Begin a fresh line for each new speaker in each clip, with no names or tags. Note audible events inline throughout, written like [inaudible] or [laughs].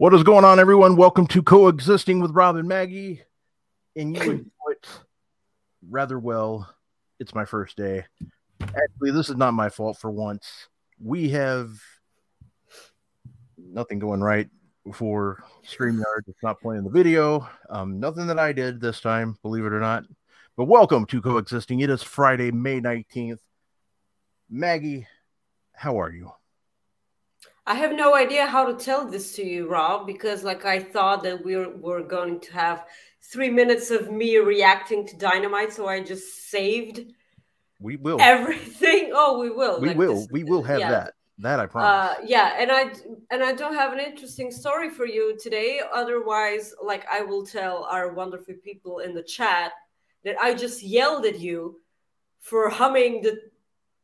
What is going on, everyone? Welcome to Coexisting with Rob and Maggie. And you enjoy it rather well. It's my first day. Actually, this is not my fault for once. We have nothing going right for StreamYard. It's not playing the video. Um, nothing that I did this time, believe it or not. But welcome to Coexisting. It is Friday, May 19th. Maggie, how are you?
I have no idea how to tell this to you, Rob, because like I thought that we were, were going to have three minutes of me reacting to dynamite, so I just saved
We will.
everything. [laughs] Oh, we will.
we
Like,
will.
this-
we will have
yeah.
that. That I promise.
Uh, yeah, and I and I don't have an interesting story for you today. Otherwise, like I will tell our wonderful people in the chat that I just yelled at you for humming the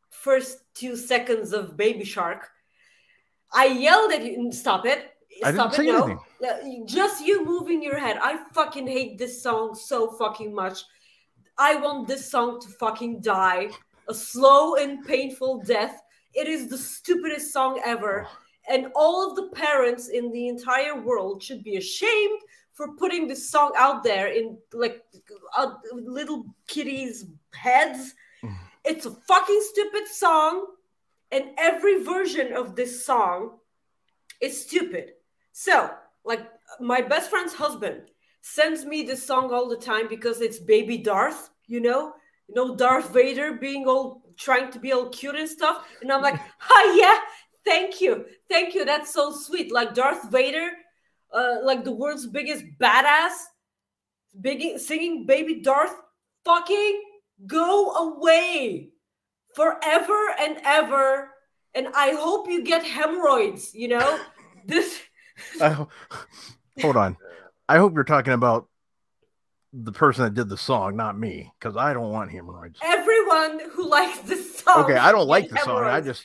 first two seconds of Baby Shark. I yelled at you. Stop it!
I didn't
Stop
say
it! No,
anything.
Uh, just you moving your head. I fucking hate this song so fucking much. I want this song to fucking die a slow and painful death. It is the stupidest song ever. And all of the parents in the entire world should be ashamed for putting this song out there in like uh, little kitties' heads.
Mm.
It's a fucking stupid song. And every version of this song is stupid. So, like, my best friend's husband sends me this song all the time because it's baby Darth, you know? You know, Darth Vader being all trying to be all cute and stuff. And I'm like, [laughs] ah, yeah, thank you. Thank you. That's so sweet. Like Darth Vader, uh, like the world's biggest badass, big, singing baby Darth, fucking go away forever and ever. And I hope you get hemorrhoids, you know? This. [laughs]
Ho- hold on. I hope you're talking about the person that did the song, not me, because I don't want hemorrhoids.
Everyone who likes this song.
Okay, I don't like the song. I just,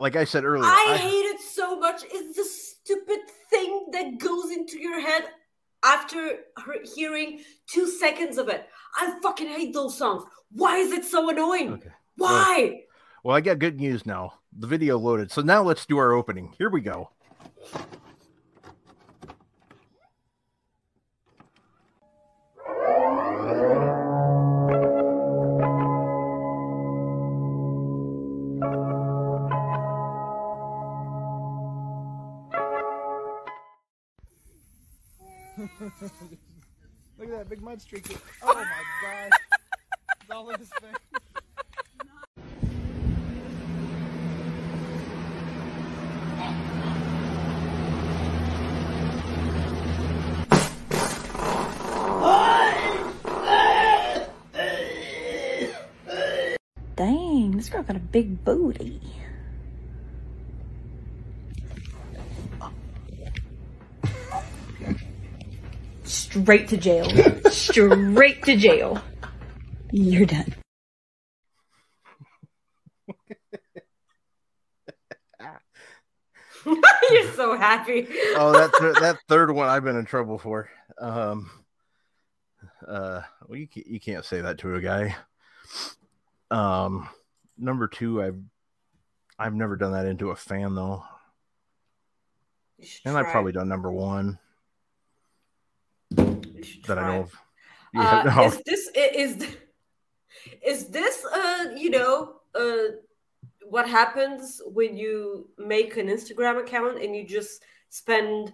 like I said earlier,
I
I-
hate it so much. It's the stupid thing that goes into your head after hearing two seconds of it. I fucking hate those songs. Why is it so annoying?
Okay.
Why?
well, I got good news now. The video loaded, so now let's do our opening. Here we go. [laughs]
Look at that big mud streak. Oh my god. It's [laughs] all in his face.
This girl got a big booty. Straight to jail. [laughs] Straight to jail. You're done. [laughs]
You're so happy.
Oh, that th- that third one I've been in trouble for. Um, uh, well, you can't, you can't say that to a guy. Um, number two, I've I've never done that into a fan though, and I've probably done number one. That I know of.
Uh, [laughs]
no.
Is this is is this uh you know uh what happens when you make an Instagram account and you just spend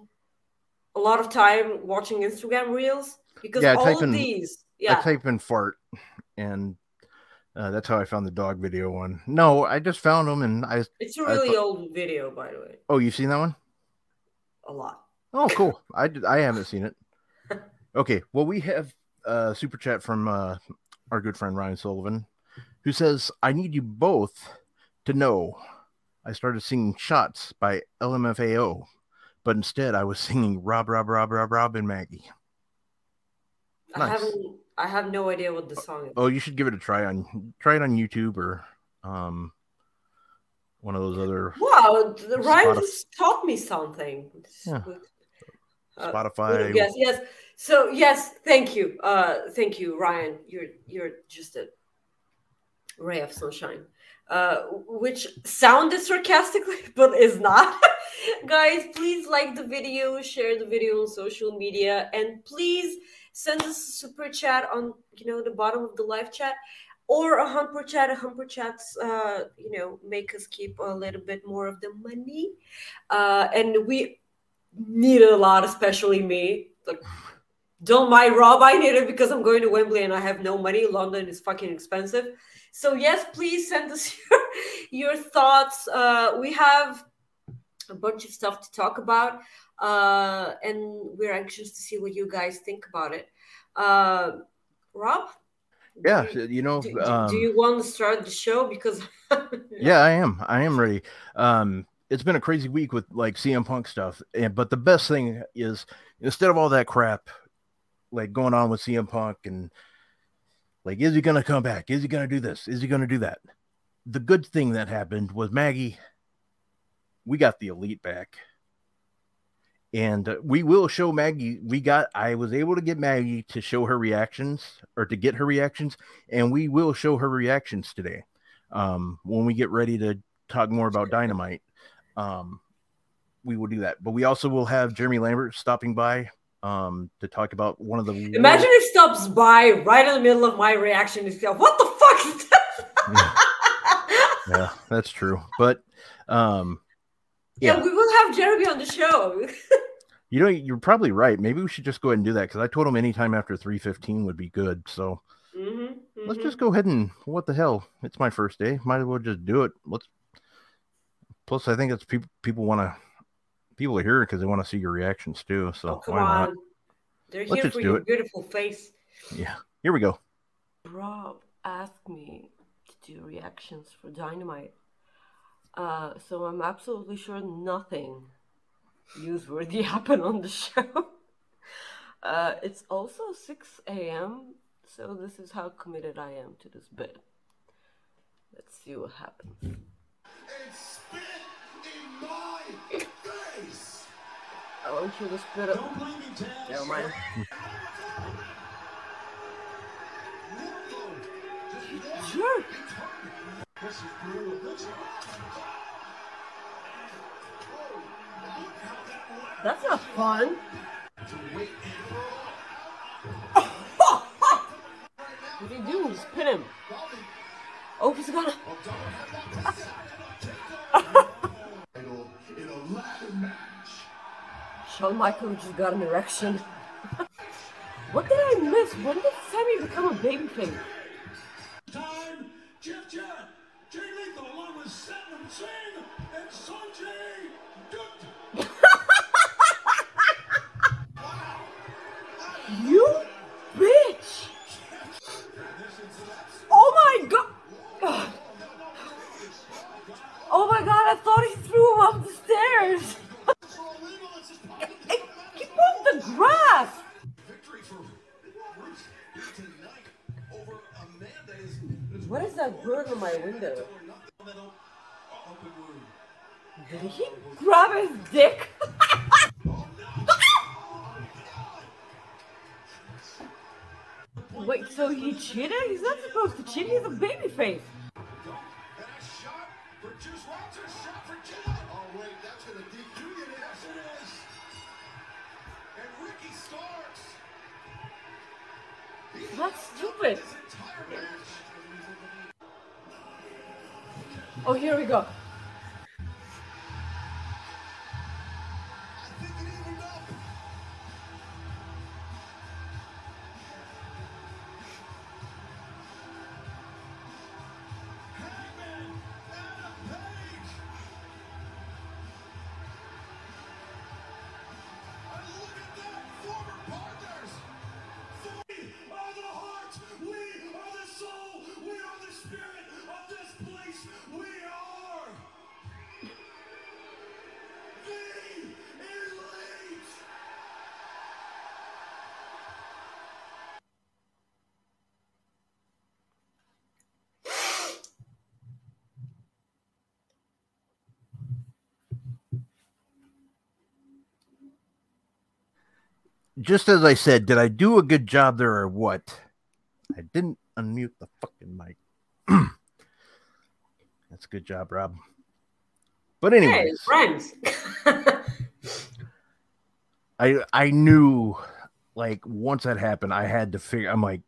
a lot of time watching Instagram reels? Because
Yeah, I
all
type
of
in-
these yeah, I
type in fart, and uh, that's how I found the dog video one. No, I just found them, and I.
it's a really old video by the way
Oh, you've seen that one?
a lot
Oh, cool. I did, I haven't seen it. [laughs] Okay, well, we have a super chat from uh, our good friend Ryan Sullivan, who says, "I need you both to know I started singing Shots by LMFAO, but instead I was singing Rob, Rob, Rob, Rob, Rob, and Maggie.
I
Nice.
haven't I have no idea what the song is.
Oh, you should give it a try on try it on YouTube or um one of those other
wow the- Ryan just taught me something.
Yeah.
Uh,
Spotify.
yes yes. So yes thank you. Uh thank you ryan. You're you're just a ray of sunshine. Uh, which sounded sarcastically [laughs] but is not. [laughs] Guys, please like the video, share the video on social media, and please send us a super chat on you know the bottom of the live chat or a humper chat. A humper chats, uh, you know, make us keep a little bit more of the money, uh, and we need it a lot, especially me. Like, don't mind Rob. I need it because I'm going to Wembley and I have no money. London is fucking expensive. So yes, please send us [laughs] your your thoughts. Uh, we have a bunch of stuff to talk about, uh, and we're anxious to see what you guys think about it. Uh, Rob,
Yeah,
do,
you know,
do, do-
um,
do you want to start the show? Because [laughs]
yeah, I am. I am ready. Um, it's been a crazy week with like CM Punk stuff, and but the best thing is instead of all that crap like going on with CM Punk and like is he gonna come back? Is he gonna do this? Is he gonna do that? The good thing that happened was Maggie. We got the elite back, and we will show Maggie. We got. I was able to get Maggie to show her reactions or to get her reactions, and we will show her reactions today um, when we get ready to talk more about dynamite um, we will do that but we also will have jeremy lambert stopping by um, to talk about one of the
imagine if stops by right in the middle of my reaction. He's like, "What the fuck is that?" [laughs]
yeah that's true but um,
yeah.
yeah
we will have Jeremy on the show. [laughs]
you know you're probably right maybe we should just go ahead and do that because i told him anytime after 315 would be good so
Mhm,
let's
mhm.
just go ahead and what the hell it's my first day might as well just do it let's plus i think it's people people want to people are here because they want to see your reactions too so
Oh, come
why not.
They're
Let's
here for your
it.
beautiful face.
yeah here we go
Rob asked me to do reactions for Dynamite. Uh, so I'm absolutely sure nothing newsworthy [laughs] happened on the show. [laughs] Uh, it's also 6 a.m., so this is how committed I am to this bit. Let's see what happens.
and spit in my face.
I want you to spit up.
Don't blame me, Taz.
Never mind. [laughs] Jerk!
This is brutal.
That's not fun. What are you do? Just pin him. Oh, he's gonna. Shawn Michaels just got an erection. what did I miss? When did Sammy become a babyface?
Time, Jeff Jarrett, [laughs]
You bitch! Oh my god! [sighs] Oh my god, I thought he threw him up the stairs! What is that bird on my window? Did he grab his dick? [laughs] Wait, so he cheated? He's not supposed to cheat. He's a baby
face. a shot Oh,
here we go.
Just as I said, did I do a good job there or what? I didn't unmute the fucking mic. [clears throat] That's a good job, Rob. But
Hey,
anyways,
it. [laughs]
I I knew like once that happened, I had to figure. I'm like,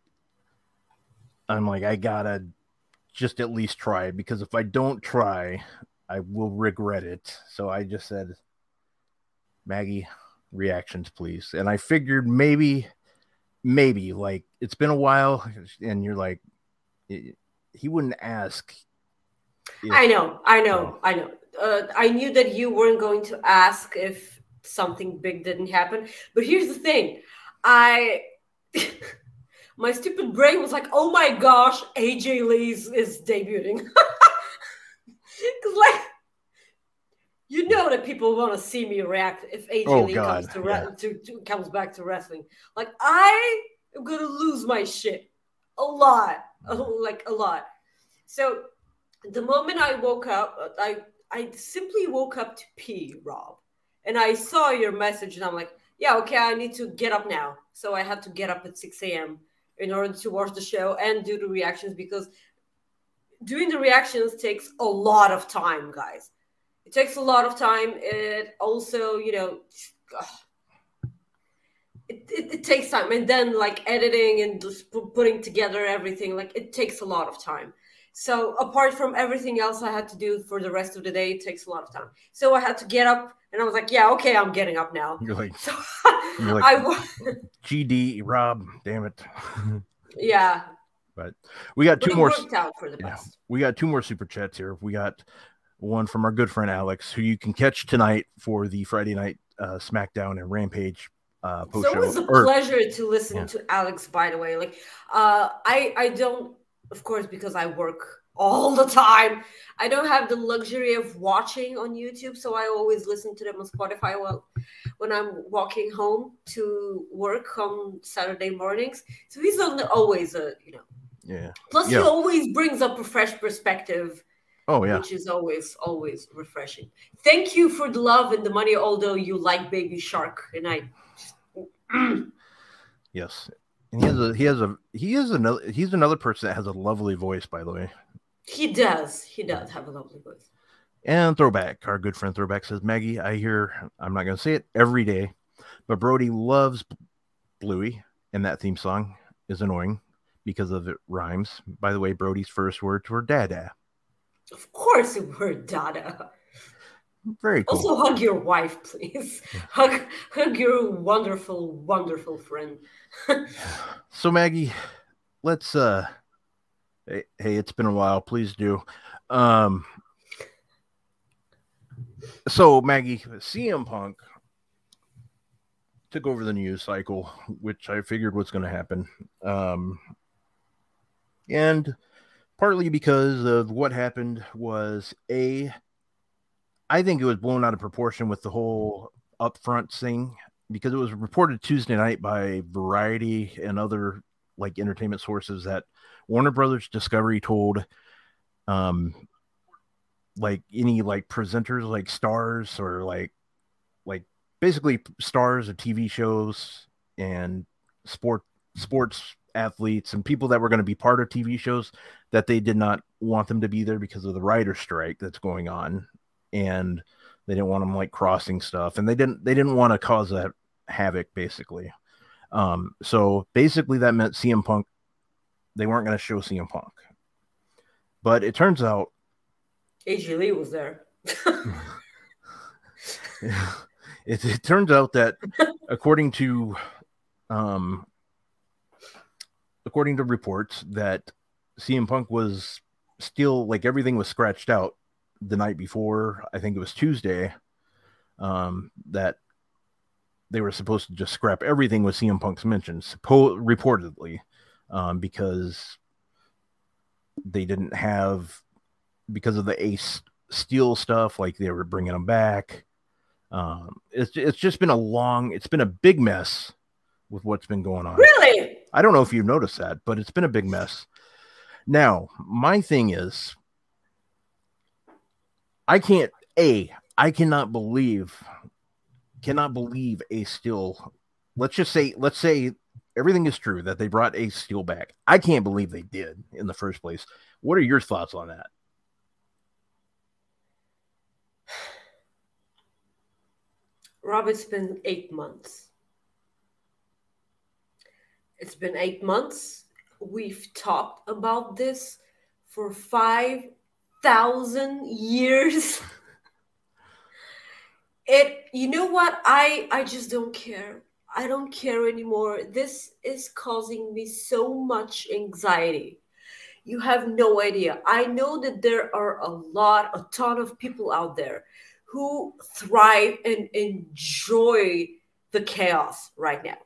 I'm like, I gotta just at least try because if I don't try, I will regret it. So I just said, Maggie, reactions, please. And I figured maybe, maybe like it's been a while, and you're like, he wouldn't ask. if-
I know, I know, I know. Uh, I knew that you weren't going to ask if something big didn't happen. But here's the thing I. [laughs] My stupid brain was like, oh my gosh, AJ Lee is, is debuting. [laughs] Because, like, you know that people want to see me react if AJ
Oh,
Lee
God,
comes to, re-
yeah.
to, to comes back to wrestling. Like, I am gonna lose my shit a lot, mm. like a lot. So, the moment I woke up, I I simply woke up to pee, Rob, and I saw your message, and I'm like, yeah, okay, I need to get up now. So I had to get up at 6 a.m. in order to watch the show and do the reactions because doing the reactions takes a lot of time, guys. It takes a lot of time. It also, you know, it, it, it takes time. And then, like, editing and just putting together everything, like, it takes a lot of time. So, apart from everything else I had to do for the rest of the day, it takes a lot of time. So, I had to get up, and I was like, yeah, okay, I'm getting up now.
You're like,
So, [laughs]
You're like-
I,
GD, [laughs] Rob, damn it. [laughs]
yeah, but
we got
but
two more.
out for the
Yeah, we got two more super chats here. We got one from our good friend Alex, who you can catch tonight for the Friday night uh, SmackDown and Rampage uh, post
So
show.
it was a
or-
pleasure to listen
Yeah.
to Alex. By the way, like uh, I I don't, of course, because I work all the time. I don't have the luxury of watching on YouTube, so I always listen to them on Spotify while when I'm walking home to work on Saturday mornings. So he's on the, always a you know.
yeah.
Plus,
Yeah.
he always brings up a fresh perspective
Oh yeah.
which is always always refreshing. Thank you for the love and the money, although you like Baby Shark, and I. Mm.
Yes. And he has a he has a he is another he's another person that has a lovely voice, by the way.
He does. He does have a lovely voice.
And throwback, our good friend throwback says, Maggie, I hear I'm not gonna say it every day, but Brody loves Bluey, and that theme song is annoying because of it rhymes. By the way, Brody's first words were dada.
Of course, you were Dada.
Very cool.
Also, hug your wife, please. hug, hug your wonderful, wonderful friend. [sighs]
So Maggie, let's uh hey, hey, it's been a while, please do. Um so Maggie, CM Punk took over the news cycle, which I figured was gonna happen. Um and partly because of what happened was a I think it was blown out of proportion with the whole upfront thing because it was reported Tuesday night by Variety and other like entertainment sources that Warner Brothers Discovery told um like any like presenters like stars or like like basically stars of TV shows and sport sports athletes and people that were going to be part of TV shows that they did not want them to be there because of the writer strike that's going on. And they didn't want them like crossing stuff and they didn't they didn't want to cause that havoc basically. Um so basically that meant CM Punk they weren't going to show CM Punk. But it turns out
AJ Lee was there. [laughs]
it, it turns out that [laughs] according to um according to reports that CM Punk was still like everything was scratched out the night before. I think it was Tuesday um that they were supposed to just scrap everything with CM Punk's mention, suppo- reportedly um because they didn't have because of the ace steel stuff like they were bringing them back. Um it's it's just been a long it's been a big mess with what's been going on.
Really?
I don't know if you've noticed that, but it's been a big mess. Now, my thing is, I can't, A, I cannot believe, cannot believe Ace Steel. Let's just say, let's say everything is true that they brought Ace Steel back. I can't believe they did in the first place. What are your thoughts on that?
Rob, it's been eight months. It's been eight months. We've talked about this for 5,000 years. [laughs] It, you know what? I, I just don't care. I don't care anymore. This is causing me so much anxiety. You have no idea. I know that there are a lot, a ton of people out there who thrive and enjoy the chaos right now.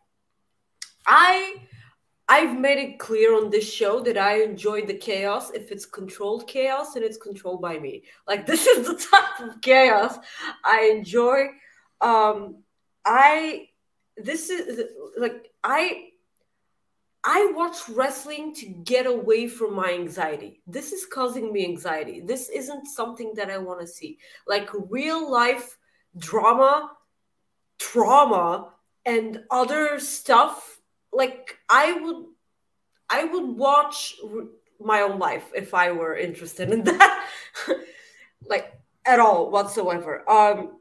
I I've made it clear on this show that I enjoy the chaos if it's controlled chaos and it's controlled by me. Like [laughs] this is the type of chaos I enjoy. Um I this is like I I watch wrestling to get away from my anxiety. This is causing me anxiety. This isn't something that I want to see. Like real life drama, trauma, and other stuff. Like I would, I would watch my own life if I were interested in [laughs] that. like at all whatsoever. Um,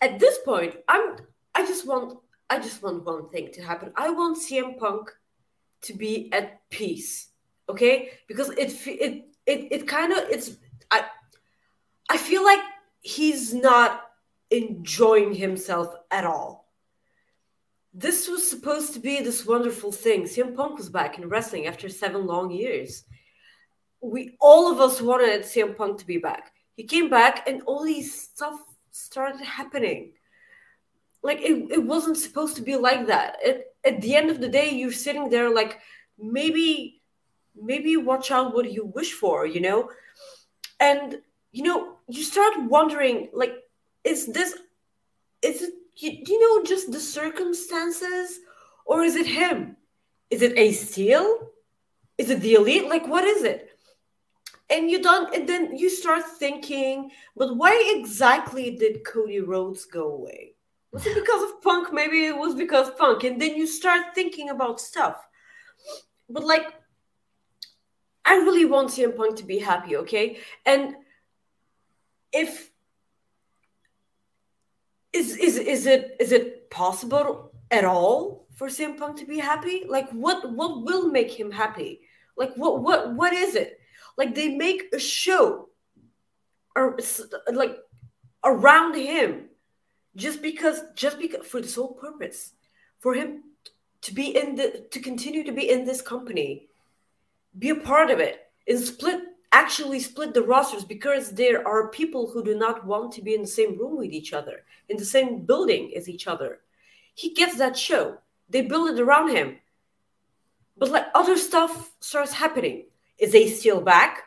at this point, I'm. I just want. I just want one thing to happen. I want CM Punk to be at peace okay because it it it, it kind of it's i i feel like he's not enjoying himself at all this was supposed to be this wonderful thing. CM Punk was back in wrestling after seven long years. We all of us wanted CM Punk to be back. He came back and all these stuff started happening. Like it, it wasn't supposed to be like that. It, at the end of the day you're sitting there like maybe maybe watch out what you wish for you know? And you know you start wondering like is this is it you, you know just the circumstances or is it him is it Ace Steel is it the elite like what is it and you don't and then you start thinking but why exactly did cody rhodes go away was it because of punk? Maybe it was because punk. And then you start thinking about stuff. But like, I really want CM Punk to be happy, okay? And if is is is it is it possible at all for CM Punk to be happy? Like what what will make him happy? Like what what what is it? Like they make a show or like around him just because just because for the sole purpose for him to be in the to continue to be in this company be a part of it and split actually split the rosters because there are people who do not want to be in the same room with each other in the same building as each other he gets that show they build it around him but like other stuff starts happening is he still back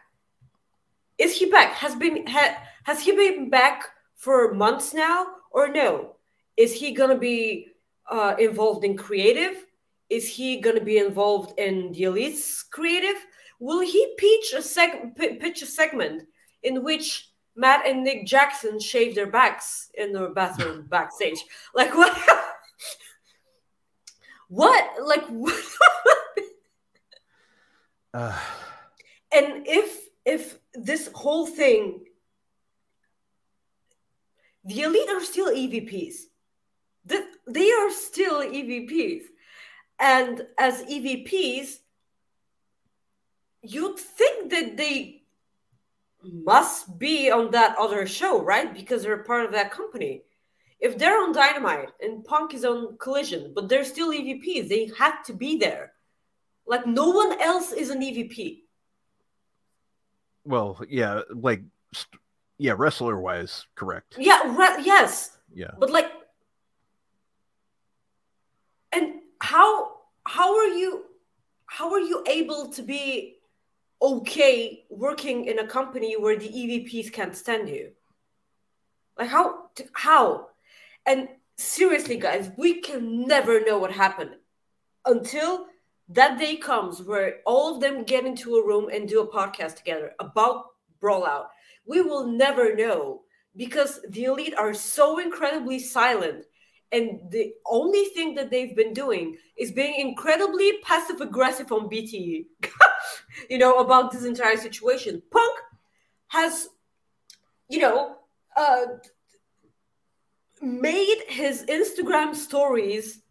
is he back has been ha, has he been back for months now or no? Is he to be uh, involved in creative? Is he to be involved in the elites creative? Will he pitch a seg- pitch a segment in which Matt and Nick Jackson shave their backs in the bathroom [laughs] backstage? Like what? what? Like what? [sighs]
Uh,
and if if this whole thing the elite are still evps The- they are still evps and as evps you'd think that they must be on that other show right because they're part of that company if they're on dynamite and punk is on collision but they're still evps they have to be there like no one else is an evp
well, yeah, like, yeah, wrestler wise, correct.
Yeah, re- yes.
Yeah.
But like and how how are you how are you able to be okay working in a company where the EVPs can't stand you? Like how how? And seriously guys, we can never know what happened until that day comes where all of them get into a room and do a podcast together about Brawlout. We will never know because the elite are so incredibly silent. And the only thing that they've been doing is being incredibly passive aggressive on BTE, [laughs] [laughs] you know, about this entire situation. Punk has, you know, uh, made his Instagram stories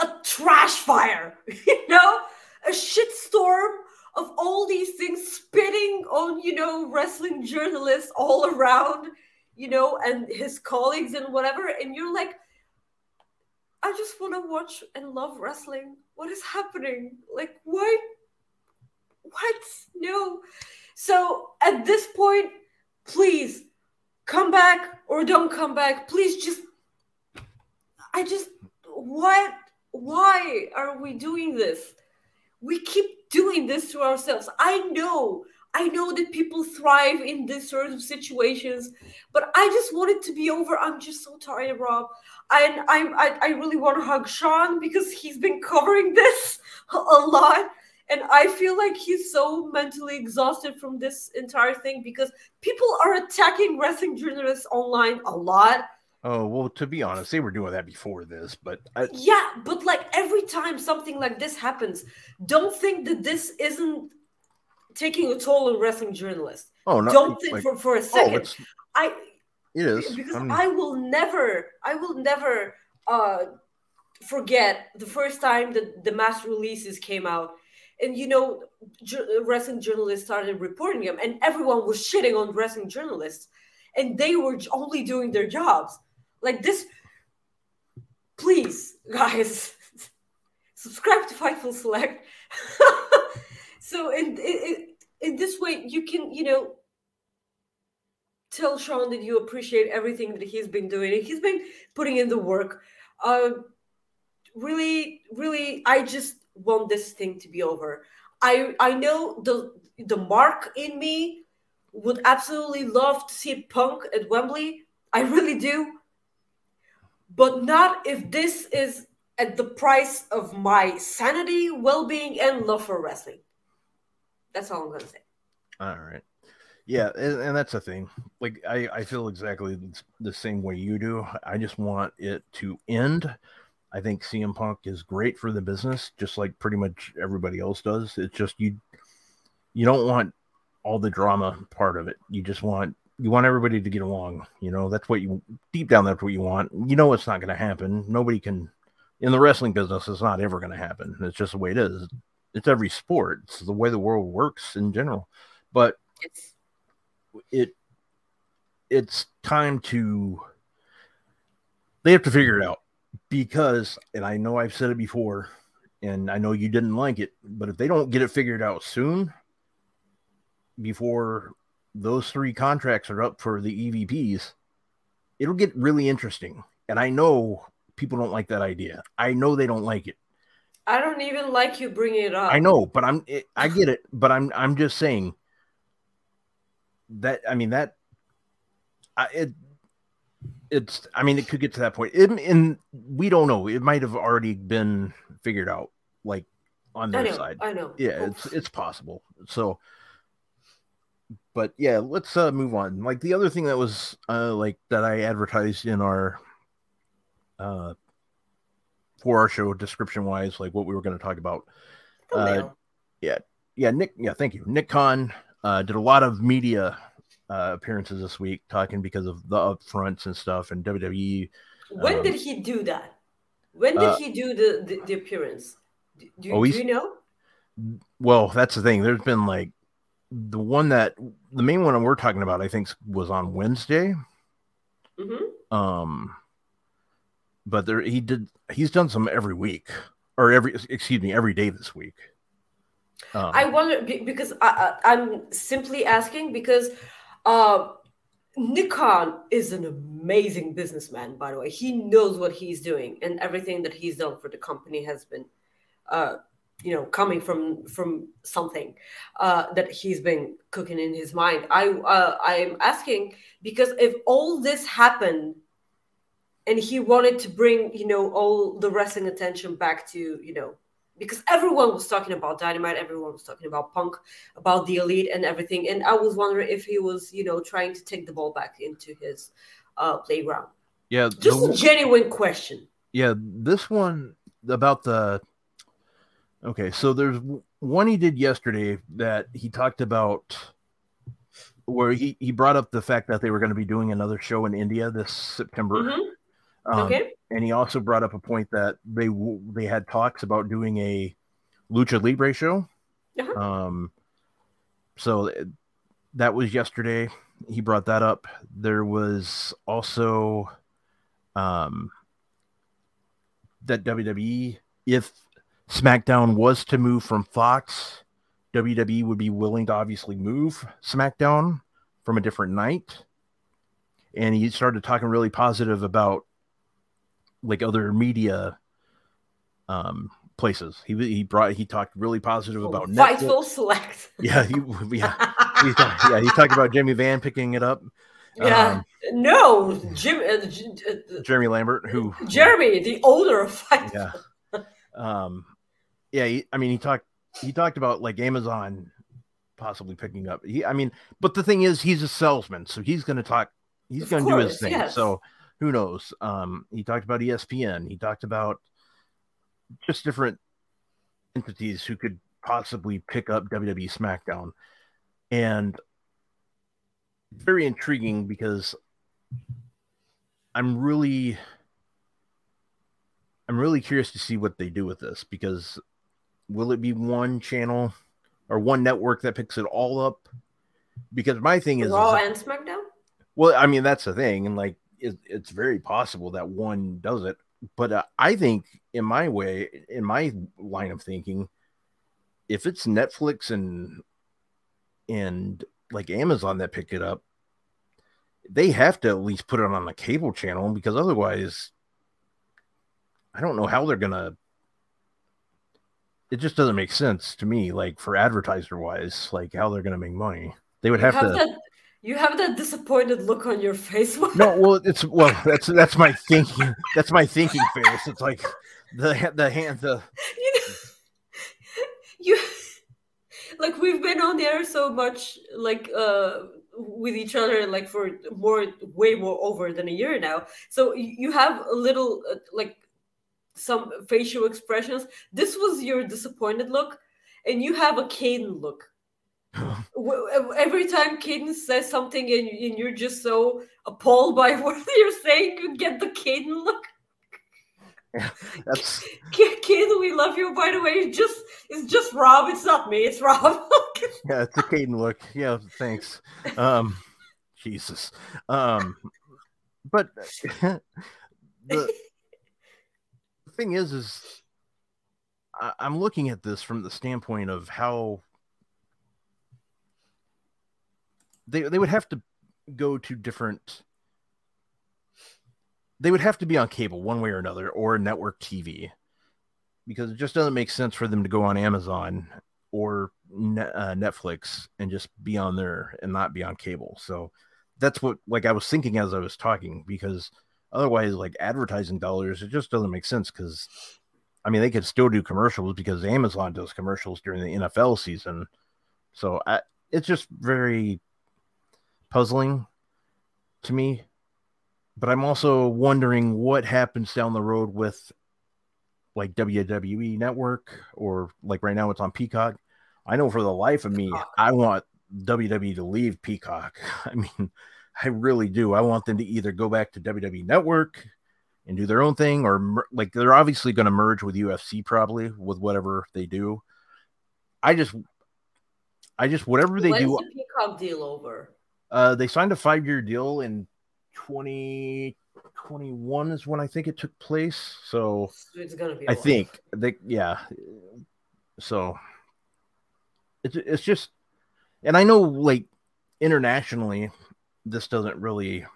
a trash fire, [laughs] you know, a shitstorm of all these things spitting on, you know, wrestling journalists all around, you know, and his colleagues and whatever. And you're like, I just want to watch and love wrestling. What is happening? Like, why? What? No. So at this point, please come back or don't come back. Please just, I just, what? Why are we doing this? We keep doing this to ourselves. I know, I know that people thrive in this sort of situations, but I just want it to be over. I'm just so tired, Rob. And I'm, I, I really want to hug Sean because he's been covering this [laughs] a lot. And I feel like he's so mentally exhausted from this entire thing because people are attacking wrestling journalists online a lot.
Oh well, to be honest, they were doing that before this, but I,
Yeah, but like every time something like this happens, don't think that this isn't taking a toll on wrestling journalists.
oh no,
don't think
like,
for, for a
oh,
second.
it's
I
it is.
because
I mean,
I will never, I will never uh forget the first time that the mass releases came out. And you know, wrestling journalists started reporting him and everyone was shitting on wrestling journalists, and they were only doing their jobs. Like this, please, guys, [laughs] subscribe to Fightful Select. [laughs] so in, in in this way, you can you know tell Sean that you appreciate everything that he's been doing. He's been putting in the work. Uh, really, really, I just want this thing to be over. I I know the the mark in me would absolutely love to see Punk at Wembley. I really do, but not if this is at the price of my sanity, well-being, and love for wrestling. That's all I'm gonna say.
All right. Yeah, and, and that's the thing. Like I, I feel exactly the same way you do. I just want it to end. I think CM Punk is great for the business, just like pretty much everybody else does. It's just you you don't want all the drama part of it. You just want you want everybody to get along. You know, that's what you deep down that's what you want. You know it's not gonna happen. Nobody can in the wrestling business, it's not ever gonna happen. It's just the way it is. It's every sport. It's the way the world works in general. But
It's
it it's time to they have to figure it out because and I know I've said it before and I know you didn't like it, but if they don't get it figured out soon before those three contracts are up for the EVPs, it'll get really interesting. And I know people don't like that idea. I know they don't like it.
I don't even like you bringing it up.
I know, but I'm it, I get it, but I'm I'm just saying that I mean that I, it it's I mean it could get to that point. It, and we don't know. It might have already been figured out like on
I
their
know.
side.
I know.
Yeah, it's it's possible. So but yeah, let's uh move on. Like the other thing that was uh like that I advertised in our uh for our show description wise, like what we were going to talk about
Thumbnail.
yeah, yeah, Nick. Yeah, thank you. Nick Khan uh, did a lot of media uh, appearances this week, talking because of the upfronts and stuff, and WWE.
when
um,
did he do that? When did
uh,
he do the, the, the appearance? Do, do,
Oh,
do you know?
Well, that's the thing. There's been like the one that the main one we're talking about. I think was on Wednesday.
hmm
Um, but there he did. He's done some every week, or every excuse me, every day this week. Um,
I wonder be- because I, I, I'm simply asking because uh, Nick Khan is an amazing businessman. By the way, he knows what he's doing, and everything that he's done for the company has been, uh, you know, coming from from something uh, that he's been cooking in his mind. I uh, I'm asking because if all this happened. And he wanted to bring, you know, all the wrestling attention back to, you know, because everyone was talking about Dynamite, everyone was talking about Punk, about the Elite and everything, and I was wondering if he was, you know, trying to take the ball back into his uh, playground.
yeah,
Just
the-
a genuine question.
yeah this one about the okay so there's one he did yesterday that he talked about where he he brought up the fact that they were going to be doing another show in India this September.
Mhm.
Um,
okay.
and he also brought up a point that they they had talks about doing a lucha libre show
Uh-huh.
um so it- that was yesterday he brought that up there was also um that wwe if smackdown was to move from fox wwe would be willing to obviously move smackdown from a different night and he started talking really positive about like other media um places. He he brought he talked really positive about Netflix.
Fightful Select. [laughs]
Yeah, he yeah he talked, yeah he talked about Jimmy Van picking it up.
Yeah.
Um,
no, Jim, uh, uh,
Jeremy Lambert, who
Jeremy, the owner of Fightful.
yeah, um, yeah. He, I mean, he talked he talked about like Amazon possibly picking up. He, I mean, but the thing is, he's a salesman, so he's going to talk. He's going to do his thing.
yes.
So who knows? Um, he talked about ESPN. He talked about just different entities who could possibly pick up WWE SmackDown, and very intriguing because I'm really I'm really curious to see what they do with this because will it be one channel or one network that picks it all up? Because my thing is, is
Raw
that-
and SmackDown.
well, I mean that's the thing, and like it, it's very possible that one does it. But uh, I think, in my way, in my line of thinking, if it's Netflix and and like Amazon that pick it up, they have to at least put it on the cable channel because otherwise, I don't know how they're gonna. It just doesn't make sense to me, like for advertiser wise, like how they're gonna make money. They would have
have
to.
that. You have that disappointed look on your face. [laughs]
No, well, it's well, that's that's my thinking. That's my thinking face. It's like the the hand the
you know, [laughs] you like we've been on the air so much, like uh, with each other, like for more, way more over than a year now. So you have a little, uh, like, some facial expressions. This was your disappointed look, and you have a Caden look. Every time Caden says something and, and you're just so appalled by [laughs] what you're saying, you get the Caden look. [laughs]
that's
Kid, kid, we love you. By the way, it's just it's just Rob. It's not me. It's Rob. [laughs]
yeah, it's a Caden look. Yeah, thanks. Um, Jesus. Um, but the, the thing is, is I, I'm looking at this from the standpoint of how they they would have to go to different. They would have to be on cable one way or another, or network TV, because it just doesn't make sense for them to go on Amazon or uh, Netflix and just be on there and not be on cable. So that's what like I was thinking as I was talking because otherwise like advertising dollars it just doesn't make sense because I mean they could still do commercials because Amazon does commercials during the NFL season. So I, it's just very puzzling to me. But I'm also wondering what happens down the road with like WWE Network or like right now it's on Peacock. I know for the life of me, I want WWE to leave Peacock. [laughs] I mean, I really do. I want them to either go back to WWE Network and do their own thing, or mer- like they're obviously going to merge with UFC probably with whatever they do. I just, I just whatever they
When's
do.
the Peacock deal over?
Uh, they signed a five year deal in 2021 is when I think it took place. So
It's gonna be.
I think they, yeah. So it's it's just, and I know like internationally, this doesn't really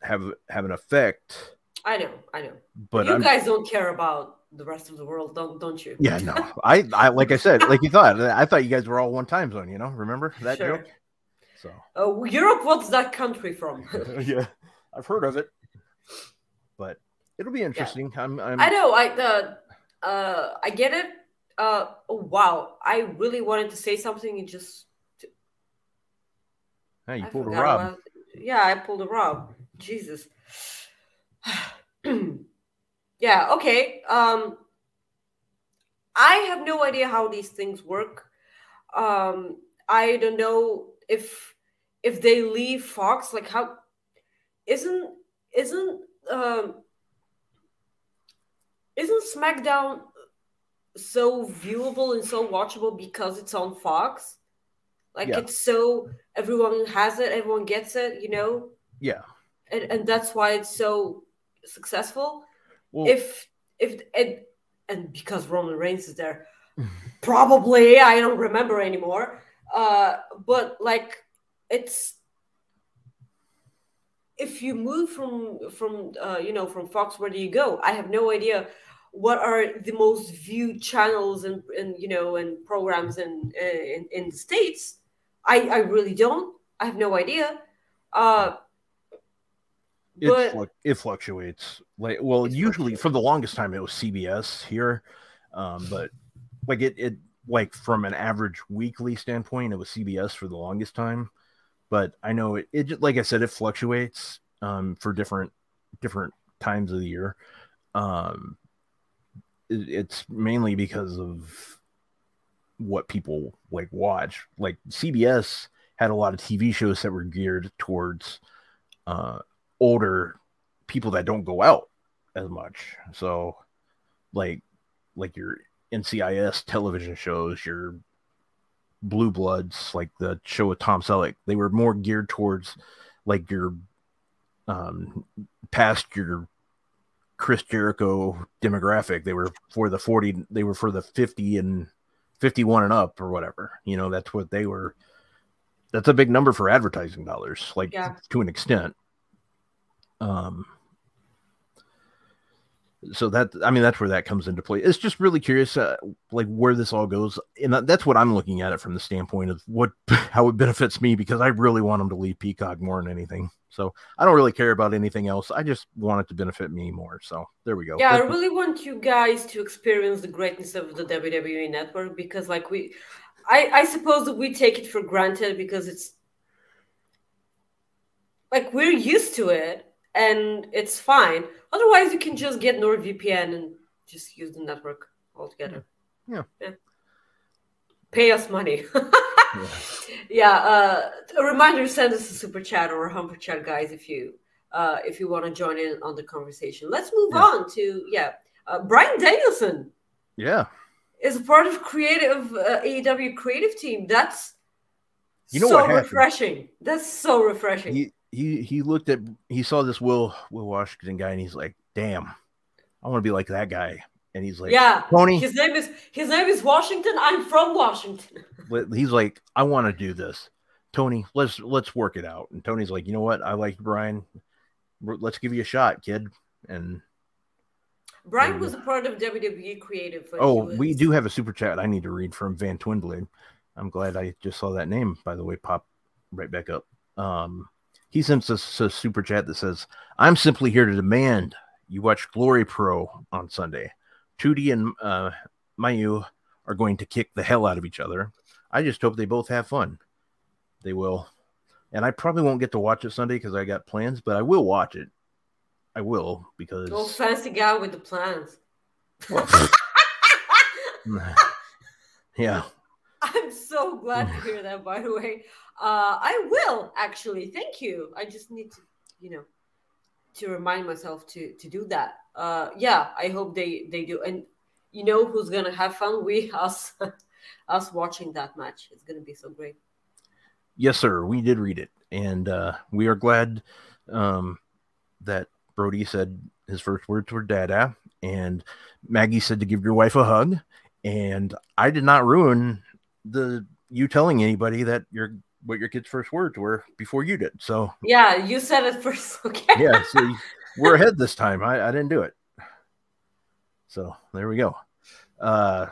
have have an effect,
I know. I know.
but
you
I'm,
guys don't care about the rest of the world, don't don't you?
yeah, no, I I like I said, like you thought, I thought you guys were all one time zone. You know, remember that
Sure.
joke? So
Uh, Europe. What's that country from? [laughs] [laughs]
yeah, I've heard of it, but it'll be interesting. I'm, I'm
I know. I the uh I get it. Uh oh wow! I really wanted to say something and just
hey, you
I
pulled a Rob.
Yeah, I pulled a Rob. Jesus. [clears throat] yeah, okay. Um I have no idea how these things work. Um I don't know if if they leave Fox, like how isn't isn't um isn't SmackDown so viewable and so watchable because it's on Fox? Like
Yeah.
it's so everyone has it, everyone gets it, you know,
Yeah.
and, and that's why it's so successful.
Well,
if if and and because Roman Reigns is there, [laughs] probably I don't remember anymore. Uh, but like it's if you move from from uh, you know from Fox, where do you go? I have no idea what are the most viewed channels and and you know and programs in in, in the states. I I really don't. I have no idea. Uh,
it,
but
fluc- it fluctuates. Like, well, usually for the longest time it was CBS here, um, but like it, it like from an average weekly standpoint, it was CBS for the longest time. But I know it, it just- like I said, it fluctuates um, for different different times of the year. Um, it- it's mainly because of what people like watch. Like CBS had a lot of TV shows that were geared towards uh, older people that don't go out as much. So, like, like your NCIS television shows, your Blue Bloods, like the show with Tom Selleck, they were more geared towards like your um past your Chris Jericho demographic. They were for the 40, they were for the 50 and 51 and up or whatever. You know, that's what they were. That's a big number for advertising dollars, like
Yeah.
to an extent. Um, so that I mean that's where that comes into play. It's just really curious, uh, like where this all goes, and that's what I'm looking at it from the standpoint of what [laughs] how it benefits me because I really want them to leave Peacock more than anything. So I don't really care about anything else. I just want it to benefit me more. So there we go.
Yeah, I
That's-
really want you guys to experience the greatness of the WWE network because, like, we, I, I suppose that we take it for granted because it's like we're used to it and it's fine. Otherwise, you can just get NordVPN and just use the network altogether.
Yeah. yeah.
Pay us money. [laughs]
Yeah.
yeah. Uh, a reminder: send us a super chat or a humper chat, guys, if you uh, if you want to join in on the conversation. Let's move
Yeah.
on to yeah. Uh, Bryan Danielson
yeah.
is a part of creative uh, AEW creative team. That's
You know
so
what
refreshing. That's so refreshing.
He he looked at he saw this Will Will Washington guy and he's like, damn, I want to be like that guy. And he's like,
yeah.
Tony,
His name is his name is Washington. I'm from Washington. [laughs]
let- he's like, I want to do this. Tony, let's let's work it out. And Tony's like, you know what? I like Bryan. Let's give you a shot, kid. And Bryan
was a part of WWE creative.
oh, we do have a super chat I need to read from Van Twinblade. I'm glad I just saw that name, by the way, pop right back up. Um, he sends us a super chat that says, I'm simply here to demand you watch Glory Pro on Sunday. Tootie and uh, Mayu are going to kick the hell out of each other. I just hope they both have fun. They will. And I probably won't get to watch it Sunday because I got plans, but I will watch it. I will because
Oh, fancy guy with the plans. [laughs]
yeah.
I'm so glad to hear that, by the way. Uh, I will actually. Thank you. I just need to, you know, to remind myself to to do that. Uh, yeah, I hope they they do. And you know who's gonna have fun? We [laughs] us us watching that match. It's gonna be so great.
Yes, sir. We did read it, and uh, we are glad um, that Brody said his first words were "dada," and Maggie said to give your wife a hug. And I did not ruin the you telling anybody that your what your kid's first words were before you did. So
Yeah, you said it first. [laughs] Okay.
yeah, so we're ahead this time. I, I didn't do it. So there we go. Uh,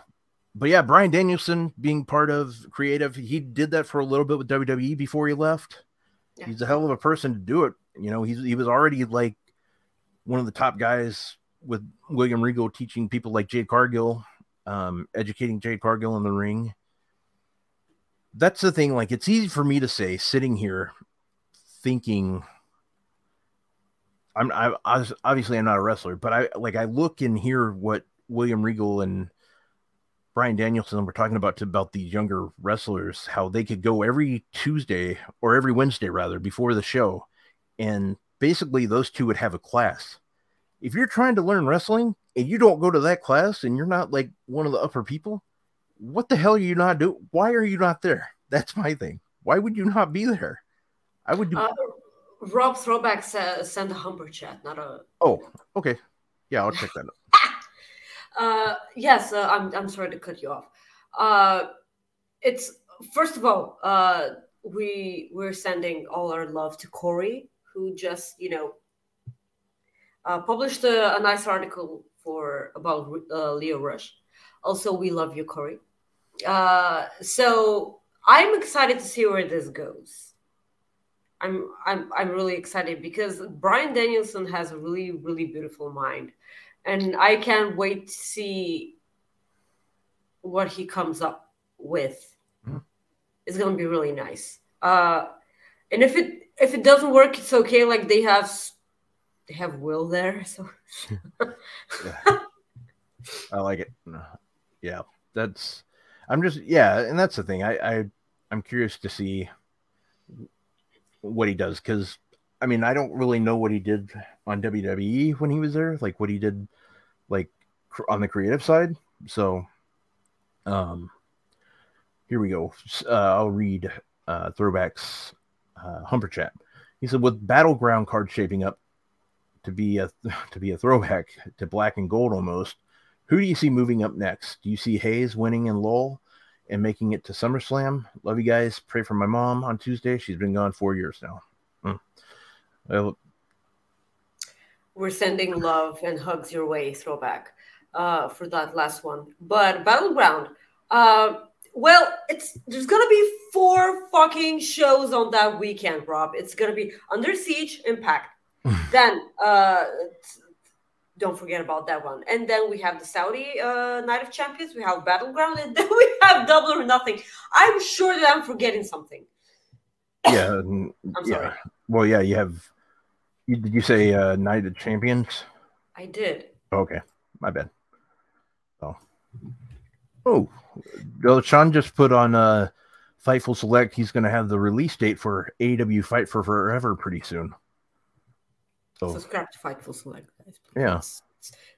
but yeah, Bryan Danielson being part of creative, he did that for a little bit with WWE before he left.
Yeah.
He's a hell of a person to do it. You know, he's he was already like one of the top guys with William Regal teaching people like Jade Cargill, um, educating Jade Cargill in the ring. That's the thing. Like, it's easy for me to say sitting here thinking I'm I, I obviously I'm not a wrestler, but I like I look and hear what William Regal and Bryan Danielson were talking about about these younger wrestlers, how they could go every Tuesday or every Wednesday rather before the show, and basically those two would have a class. If you're trying to learn wrestling and you don't go to that class and you're not like one of the upper people, what the hell are you not doing? Why are you not there? [laughs] That's my thing. Why would you not be there? I would do.
Uh, Rob Throwback sa- sent a humper chat, not a.
oh, okay. Yeah, I'll check that out. [laughs]
Uh, yes, uh, I'm. I'm sorry to cut you off. Uh, it's first of all, uh, we we're sending all our love to Corey, who just you know uh, published a, a nice article for about uh, Lio Rush. Also, we love you, Corey. Uh, so I'm excited to see where this goes. I'm I'm I'm really excited because Bryan Danielson has a really really beautiful mind, and I can't wait to see what he comes up with.
Mhm.
It's gonna be really nice. Uh, and if it if it doesn't work, it's okay. Like they have they have Will there, so [laughs] [laughs]
I like it. Yeah, that's. I'm just yeah, and that's the thing. I, I I'm curious to see what he does because I mean I don't really know what he did on WWE when he was there, like what he did, like on the creative side. So, um, here we go. Uh, I'll read uh, throwbacks uh, Humper chat. He said with battleground card shaping up to be a [laughs] to be a throwback to black and gold almost. Who do you see moving up next? Do you see Hayes winning in Lowell and making it to SummerSlam? Love you guys. Pray for my mom on Tuesday. She's been gone four years now. Well,
we're sending love and hugs your way throwback uh, for that last one. But battleground, uh, well, it's there's gonna be four fucking shows on that weekend, Rob. It's gonna be Under Siege, Impact. [laughs] then uh, don't forget about that one. And then we have the Saudi uh, Night of Champions. We have Battleground, and [laughs] then we have Double or Nothing. I'm sure that I'm forgetting something.
yeah, [coughs]
I'm sorry.
yeah. Well, yeah, you have. You, did you say uh, Night of Champions?
I did.
Okay, my bad. Oh, oh, well, Sean just put on uh, Fightful Select. He's going to have the release date for AEW Fight for Forever pretty soon. So
Subscribe to Fightful Select, guys. please.
Yeah.
It's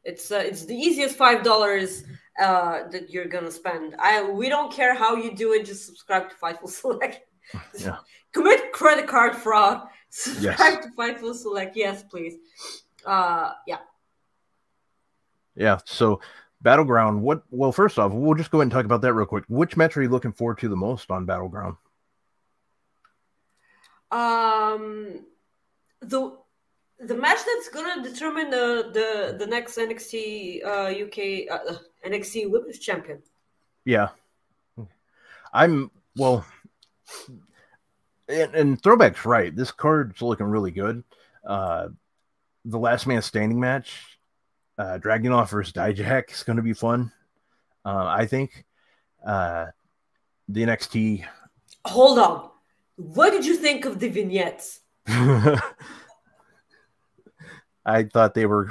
it's, uh, it's the easiest five dollars uh, that you're gonna spend. I we don't care how you do it. Just subscribe to Fightful [laughs] Select.
Yeah.
Commit credit card fraud. Subscribe
Yes.
to Fightful Select. Yes, please. Uh, yeah.
Yeah. So Battleground, what well, first off, we'll just go ahead and talk about that real quick. Which match are you looking forward to the most on Battleground?
Um, the the match that's gonna determine the the the next NXT uh, UK uh, NXT Women's Champion.
Yeah. I'm well and, and throwback's right. This card's looking really good. Uh the last man standing match, uh Dragunov versus Dijak is gonna be fun. Uh I think. Uh the NXT
Hold on. What did you think of the vignettes? [laughs]
I thought they were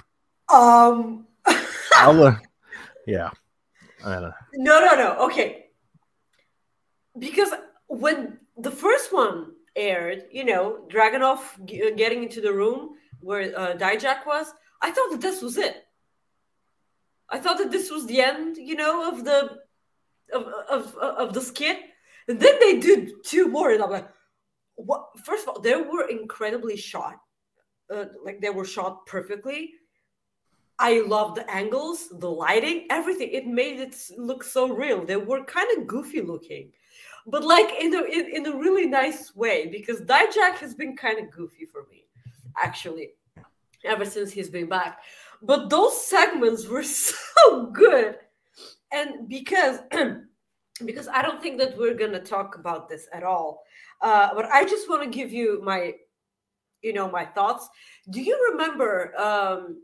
Um. [laughs]
Uh, [laughs] yeah. I don't know.
no, no, no. Okay. Because when the first one aired, you know, Dragunov g- getting into the room where uh, Dijak was, I thought that this was it. I thought that this was the end, you know, of the of of of the skit. And then they did two more, and I'm like, what? First of all, they were incredibly shot. Uh, like they were shot perfectly. I love the angles, the lighting, everything. It made it look so real. They were kind of goofy looking, but like in a in, in a really nice way because Dijak has been kind of goofy for me, actually, ever since he's been back. But those segments were [laughs] so good, and because [clears throat] because I don't think that we're gonna talk about this at all, uh, but I just want to give you my, you know, my thoughts. Do you remember? Um,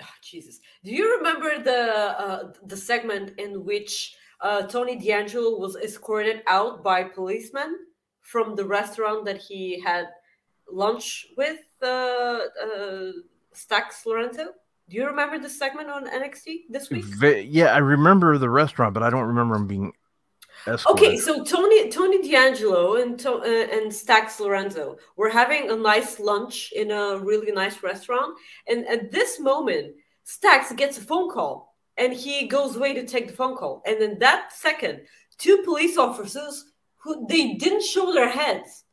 Ah, Jesus. Do you remember the uh, the segment in which uh, Tony D'Angelo was escorted out by policemen from the restaurant that he had lunch with uh, uh, Stacks Lorenzo? Do you remember the segment on NXT this week?
Yeah, I remember the restaurant, but I don't remember him being
Okay, so Tony Tony D'Angelo and to, uh, and Stacks Lorenzo were having a nice lunch in a really nice restaurant, and at this moment, Stacks gets a phone call, and he goes away to take the phone call, and in that second, two police officers who they didn't show their heads,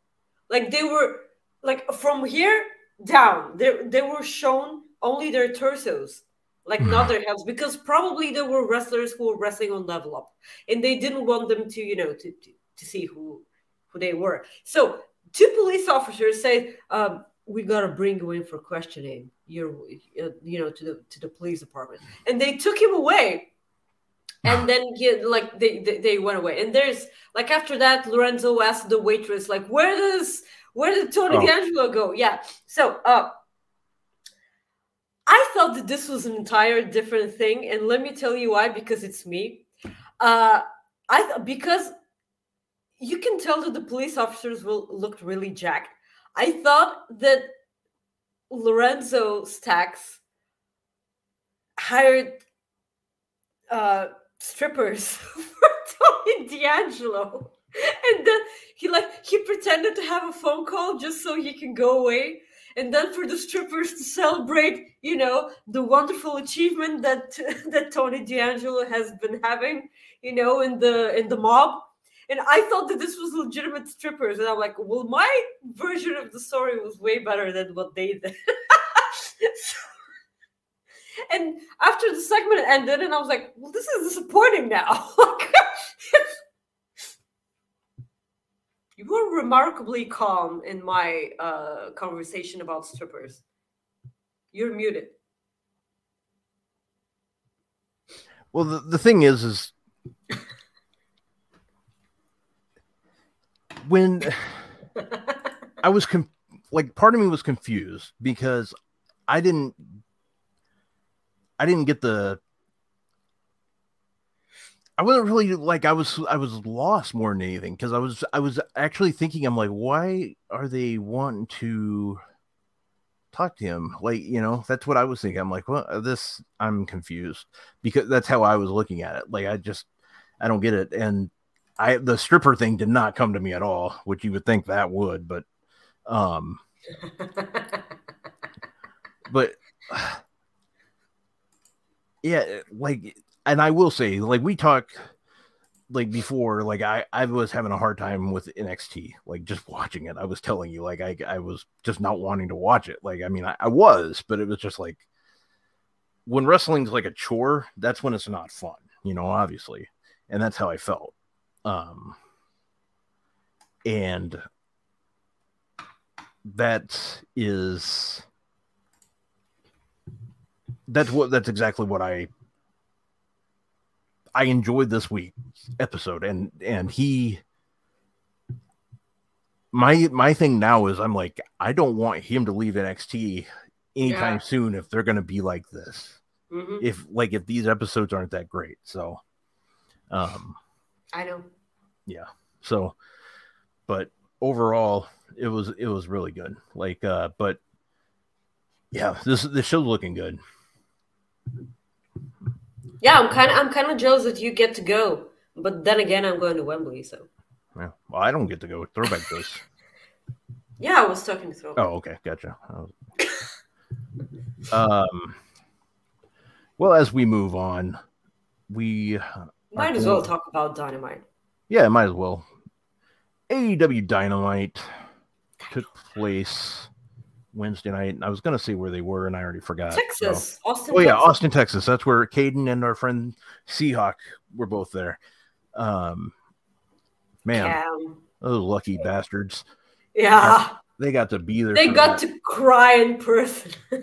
like they were like from here down, they they were shown only their torsos. Like not their heads, because probably there were wrestlers who were wrestling on level up and they didn't want them to you know to to, to see who who they were. So two police officers say um, we gotta bring you in for questioning you're uh, you know to the to the police department. And they took him away. [sighs] And then he like they, they they went away. And there's like after that lorenzo asked the waitress like where does where did tony
Oh.
d'angelo go? Yeah. So uh I thought that this was an entire different thing, and let me tell you why. Because it's me. Uh, I th- because you can tell that the police officers will looked really jacked. I thought that Lorenzo Stacks hired uh, strippers [laughs] for Tony D'Angelo, and then he like he pretended to have a phone call just so he can go away and then for the strippers to celebrate, you know, the wonderful achievement that [laughs] that Tony D'Angelo has been having, you know, in the in the mob. And I thought that this was legitimate strippers, and I'm like, well, my version of the story was way better than what they did. [laughs] And after the segment ended, and I was like, well, this is disappointing now. [laughs] you were remarkably calm in my uh, conversation about strippers. You're muted.
Well, the, the thing is, is [laughs] when I was com- like, part of me was confused because I didn't, I didn't get the. I wasn't really like I was I was lost more than anything because I was I was actually thinking I'm like why are they wanting to talk to him? Like you know that's what I was thinking. I'm like well this I'm confused because that's how I was looking at it. Like I just I don't get it. And I the stripper thing did not come to me at all which you would think that would but um [laughs] but [sighs] yeah like and i will say like we talk like before like i i was having a hard time with nxt like just watching it. I was telling you like i i was just not wanting to watch it. Like i mean i, I was but it was just like when wrestling's like a chore that's when it's not fun you know obviously. And that's how i felt. Um and that is that's what that's exactly what I I enjoyed this week episode and and he my my thing now is I'm like I don't want him to leave NXT anytime
Yeah.
soon if they're going to be like this.
Mhm,
If like if these episodes aren't that great. So um
I know. Yeah.
So but overall it was it was really good. Like uh but yeah, this this show's looking good.
Yeah, I'm kind of I'm kind of jealous that you get to go, but then again, I'm going to Wembley, so
Yeah. Well, I don't get to go. Throwback goes. [laughs]
yeah, I was talking to throw.
Oh, okay, gotcha. [laughs] um, well, as we move on, we
Might as well talk about Dynamite.
yeah, might as well. AEW Dynamite took place Wednesday night. and I was gonna say where they were, and I already forgot. so-
Texas, Austin.
Oh yeah,
Texas.
Austin, Texas. That's where Caden and our friend Seahawk were both there. Um, man,
Cam.
those lucky bastards.
Yeah,
They got to be there.
they got
that.
to cry in person. [laughs]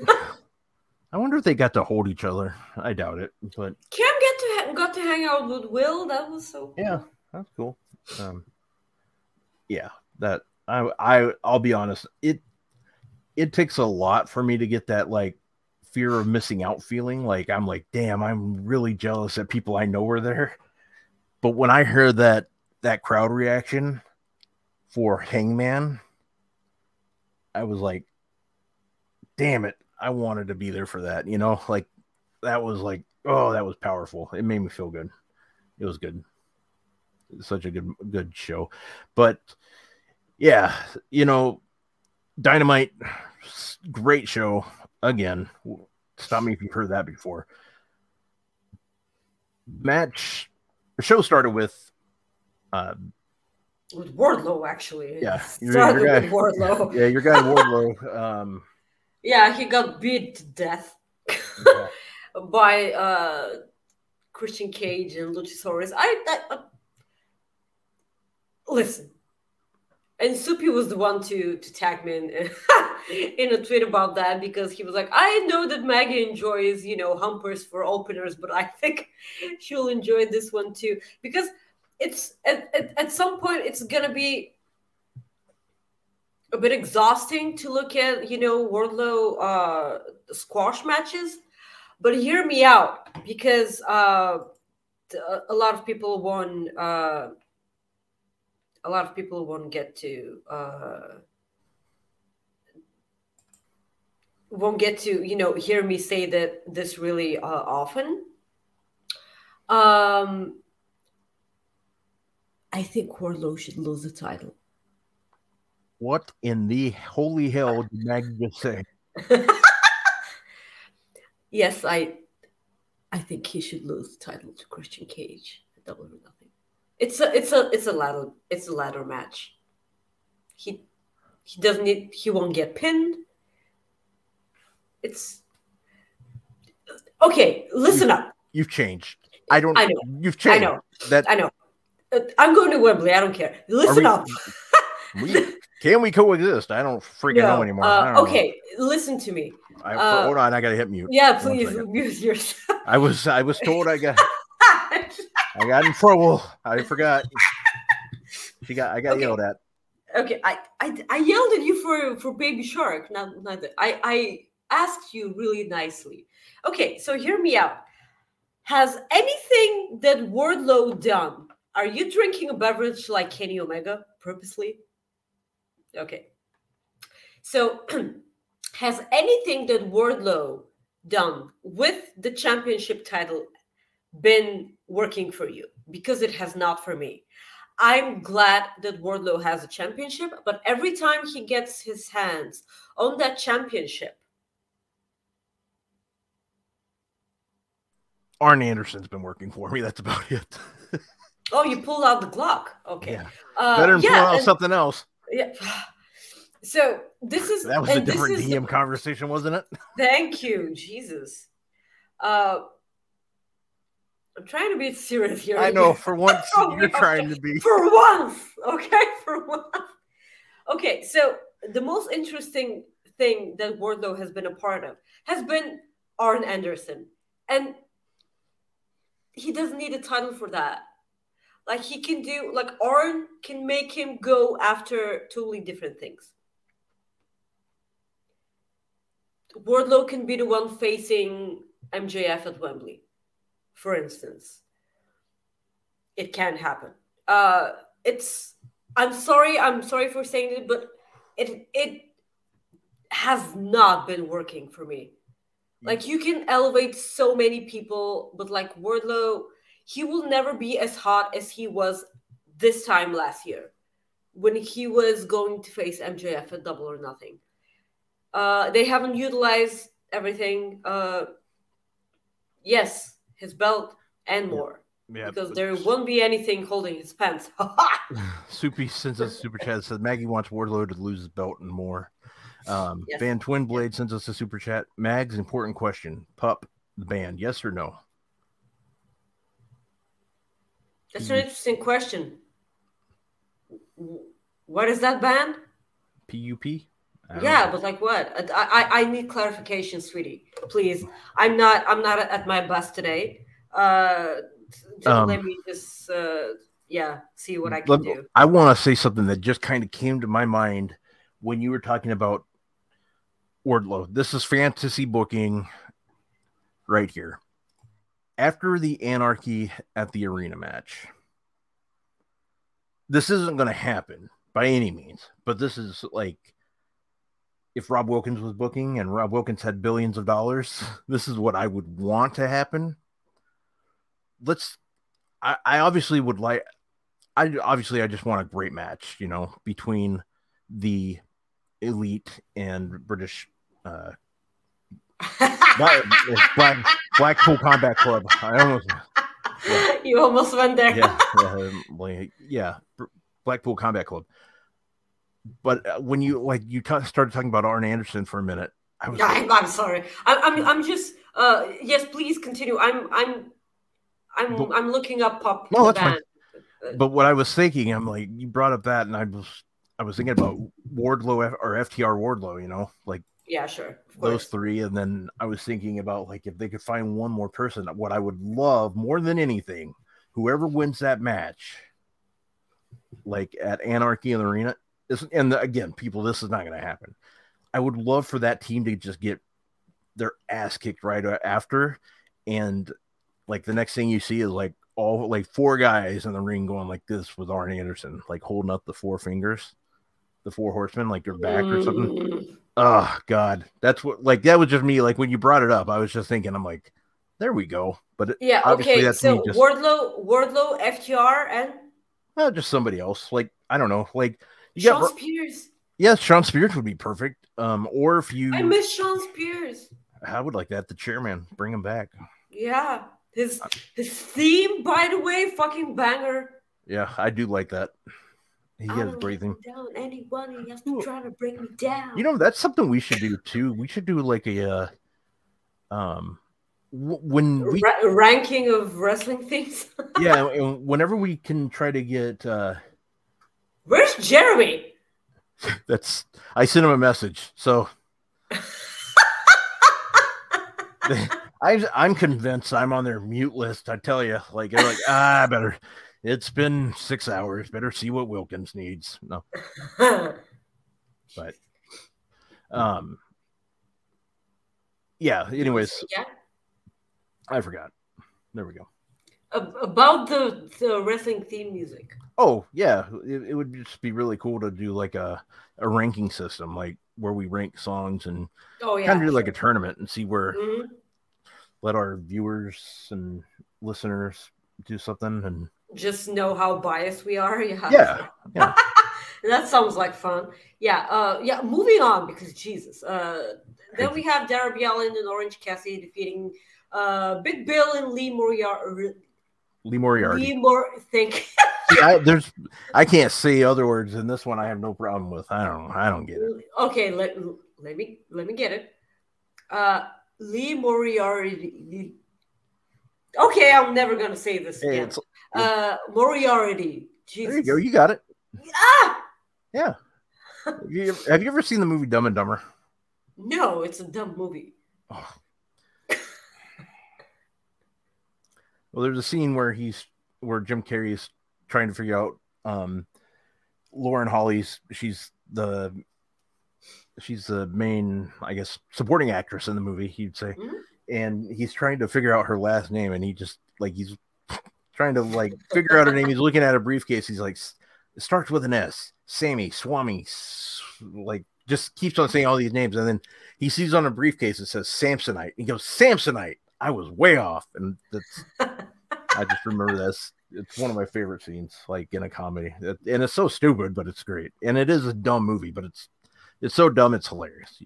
I wonder if they got to hold each other. I doubt it, but
Cam get to ha- got to hang out with Will. That was so. cool.
yeah, that's cool. Um, yeah, that I I I'll be honest. It it takes a lot for me to get that like fear of missing out feeling. Like I'm like, damn, I'm really jealous that people I know were there. But when I heard that that crowd reaction for Hangman, I was like, damn it. I wanted to be there for that. You know, like that was like, oh, that was powerful. It made me feel good. It was good. Such a good good show, but yeah, you know, Dynamite, great show again. Stop me if you've heard that before. Match. The show started with. Uh,
With Wardlow, actually.
Yeah, your-
started
your
with
guy-
Wardlow. [laughs]
yeah, your guy Wardlow. Um,
Yeah, he got beat to death
yeah. [laughs]
by uh, Christian Cage and Luchasaurus. I, I, uh, listen, and Soupy was the one to to tag me in, [laughs] in a tweet about that because he was like, I know that Maggie enjoys you know humpers for openers, but I think [laughs] she'll enjoy this one too because it's at, at, at some point it's gonna be a bit exhausting to look at, you know, Wardlow uh, squash matches. But hear me out because uh, a lot of people won't. Uh, a lot of people won't get to. Uh, won't get to you know hear me say that this really uh, often. Um, I think Wardlow should lose the title.
What in the holy hell did Maggie just say? [laughs]
yes, I I think he should lose the title to Christian Cage at Double or Nothing. It's a it's a it's a ladder it's a ladder match. He he doesn't need he won't get pinned. It's okay. Listen up.
You've changed. I don't.
I know.
You've changed.
I know.
That
I know. Uh, I'm going to Wembley. I don't care. Listen
we-
up. [laughs]
we, can we coexist? I don't freaking know
No,
anymore. I
uh,
don't know.
okay, listen to me.
I,
uh,
hold on, I gotta hit mute.
Yeah, please [laughs] mute yourself.
I was I was told I got [laughs] I got in trouble. I [laughs] forgot. She got I got
Okay.
yelled at.
Okay, I, I I yelled at you for for Baby Shark. Not not that. I I asked you really nicely. Okay, so hear me out. Has anything that Wardlow done? Are you drinking a beverage like Kenny Omega purposely? Okay. So [clears throat] has anything that Wardlow done with the championship title been working for you? Because it has not for me. I'm glad that Wardlow has a championship, but every time he gets his hands on that championship,
Arn Anderson's been working for me. That's about it. [laughs]
oh, you pulled out the Glock. Okay.
Yeah.
Uh,
Better than
yeah,
pulling out
and-
something else.
yeah. [sighs] So this is
That was a different
is-
DM conversation, wasn't it?
Thank you, Jesus. Uh, I'm trying to be serious here.
I know. For [laughs] once,
Oh,
you're trying to be.
for once okay [laughs] for once okay so the most interesting thing that wardlow has been a part of has been arn anderson and he doesn't need a title for that like he can do like arn can make him go after totally different things wardlow can be the one facing mjf at wembley for instance it can happen. Uh it's i'm sorry i'm sorry for saying it but it it has not been working for me. Like you can elevate so many people but like wardlow he will never be as hot as he was this time last year when he was going to face mjf at double or nothing. Uh they haven't utilized everything. Uh yes his belt and more
Yeah,
because
but
there won't be anything holding his pants. [laughs] [laughs]
Soupy sends us a super chat says Maggie wants Wardlow to lose his belt and more. Um,
Yes.
Van Twin Blade sends us a super chat. Mags, important question. Pup the band, yes or no?
That's an interesting question. What is that band?
P-U-P?
Yeah,
know.
but like what? I, I I need clarification, sweetie. Please. I'm not I'm not at my best today. Uh,
Um,
let me just uh, yeah, see what I can
Let-
do.
I want to say something that just kind of came to my mind when you were talking about Wardlow. This is fantasy booking right here. After the anarchy at the arena match, this isn't going to happen by any means, but this is like if Rob Wilkins was booking and Rob Wilkins had billions of dollars, [laughs] this is what I would want to happen. Let's I, I obviously would like I obviously I just want a great match, you know, between the elite and British uh [laughs] Black, Black, Blackpool Combat Club. I almost
you almost went there.
yeah, yeah, yeah, Blackpool Combat Club. But uh, when you like you ta started talking about Arn Anderson for a minute, I was
I'm, I'm sorry. I'm, I'm I'm just uh yes, please continue. I'm I'm I'm
But-
I'm looking up pop
No, that's fine.
band.
but what I was thinking, I'm like, you brought up that, and I was I was thinking about Wardlow or FTR Wardlow, you know, like
Yeah, sure.
Those three, and then I was thinking about like if they could find one more person, what I would love more than anything, whoever wins that match, like at Anarchy in the Arena, this, and again, people, this is not going to happen. I would love for that team to just get their ass kicked right after, and like the next thing you see is like all like four guys in the ring going like this with Arn Anderson, like holding up the four fingers, the four horsemen, like their back or something. Oh God, that's what like that was just me. Like when you brought it up, I was just thinking, I'm like, there we go. But
Yeah,
Obviously,
okay.
that's
So
me just-
Wardlow, Wardlow, FTR, and
uh, just somebody else. Like I don't know. Like you
Sean
Ro-
Spears.
yes, Shawn Spears would be perfect. Um, or if you,
I miss Shawn Spears.
I would like that. The chairman, bring him back.
Yeah, his his theme, by the way, fucking banger.
Yeah, I do like that. He
I
has
down. He has to try to bring me down.
You know, that's something we should do too. We should do like a, uh, um, when we
Ra- ranking of wrestling things. [laughs]
yeah, and whenever we can try to get uh
Where's Jeremy? [laughs]
That's I sent him a message. So [laughs] I I'm convinced I'm on their mute list. I tell you, like they're like, ah, better. It's been six hours. Better see what Wilkins needs. No, but um, yeah. Anyways,
yeah.
I forgot. There we go.
About the the wrestling theme music.
Oh yeah, it, it would just be really cool to do like a a ranking system, like where we rank songs and
Oh yeah.
kind of do like a tournament and see where
Mhm.
let our viewers and listeners do something and
Just know how biased we are. [laughs] Yeah.
yeah yeah [laughs]
that sounds like fun. Yeah. Uh. Yeah. Moving on because Jesus. Uh. Then we have Darby Allin and Orange Cassidy defeating uh Big Bill and Lee Moriarty.
Lee moriarty
Lee Mor. Think. [laughs]
I, there's i can't say other words in this one i have no problem with i don't i don't get it
okay. Let let me let me get it. Uh. Lee Moriarty. Okay, I'm never gonna say this again.
it's-
Uh, Moriarty. Jesus.
there you go you got it
Ah!
yeah have you, have you ever seen the movie dumb and dumber
No, it's a dumb movie.
Oh. Well there's a scene where he's where jim carrey's trying to figure out um lauren holly's she's the she's the main i guess supporting actress in the movie he'd say.
Mhm.
and he's trying to figure out her last name and he just like he's [laughs] trying to like figure out her name. He's looking at a briefcase. He's like it starts with an s. Sammy swami like just keeps on saying all these names. And then he sees on a briefcase it says samsonite. He goes samsonite i was way off and that's [laughs] i just remember this. It's one of my favorite scenes like in a comedy. It- and it's so stupid but it's great. And it is a dumb movie but it's it's so dumb it's hilarious.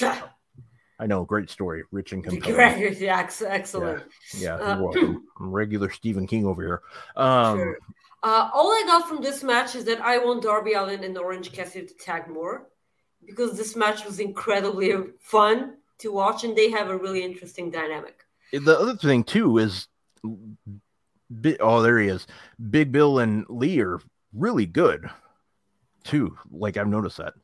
I know great story rich and [laughs] compelling.
Great, yeah, excellent.
yeah
Uh,
you're welcome [clears throat] I'm regular stephen king over here. Um
Sure. Uh, all I got from this match is that I want Darby Allin and Orange Cassidy to tag more because this match was incredibly [laughs] fun to watch and they have a really interesting dynamic.
the other thing too is oh there he is. Big bill and lee are really good too. Like i've noticed that.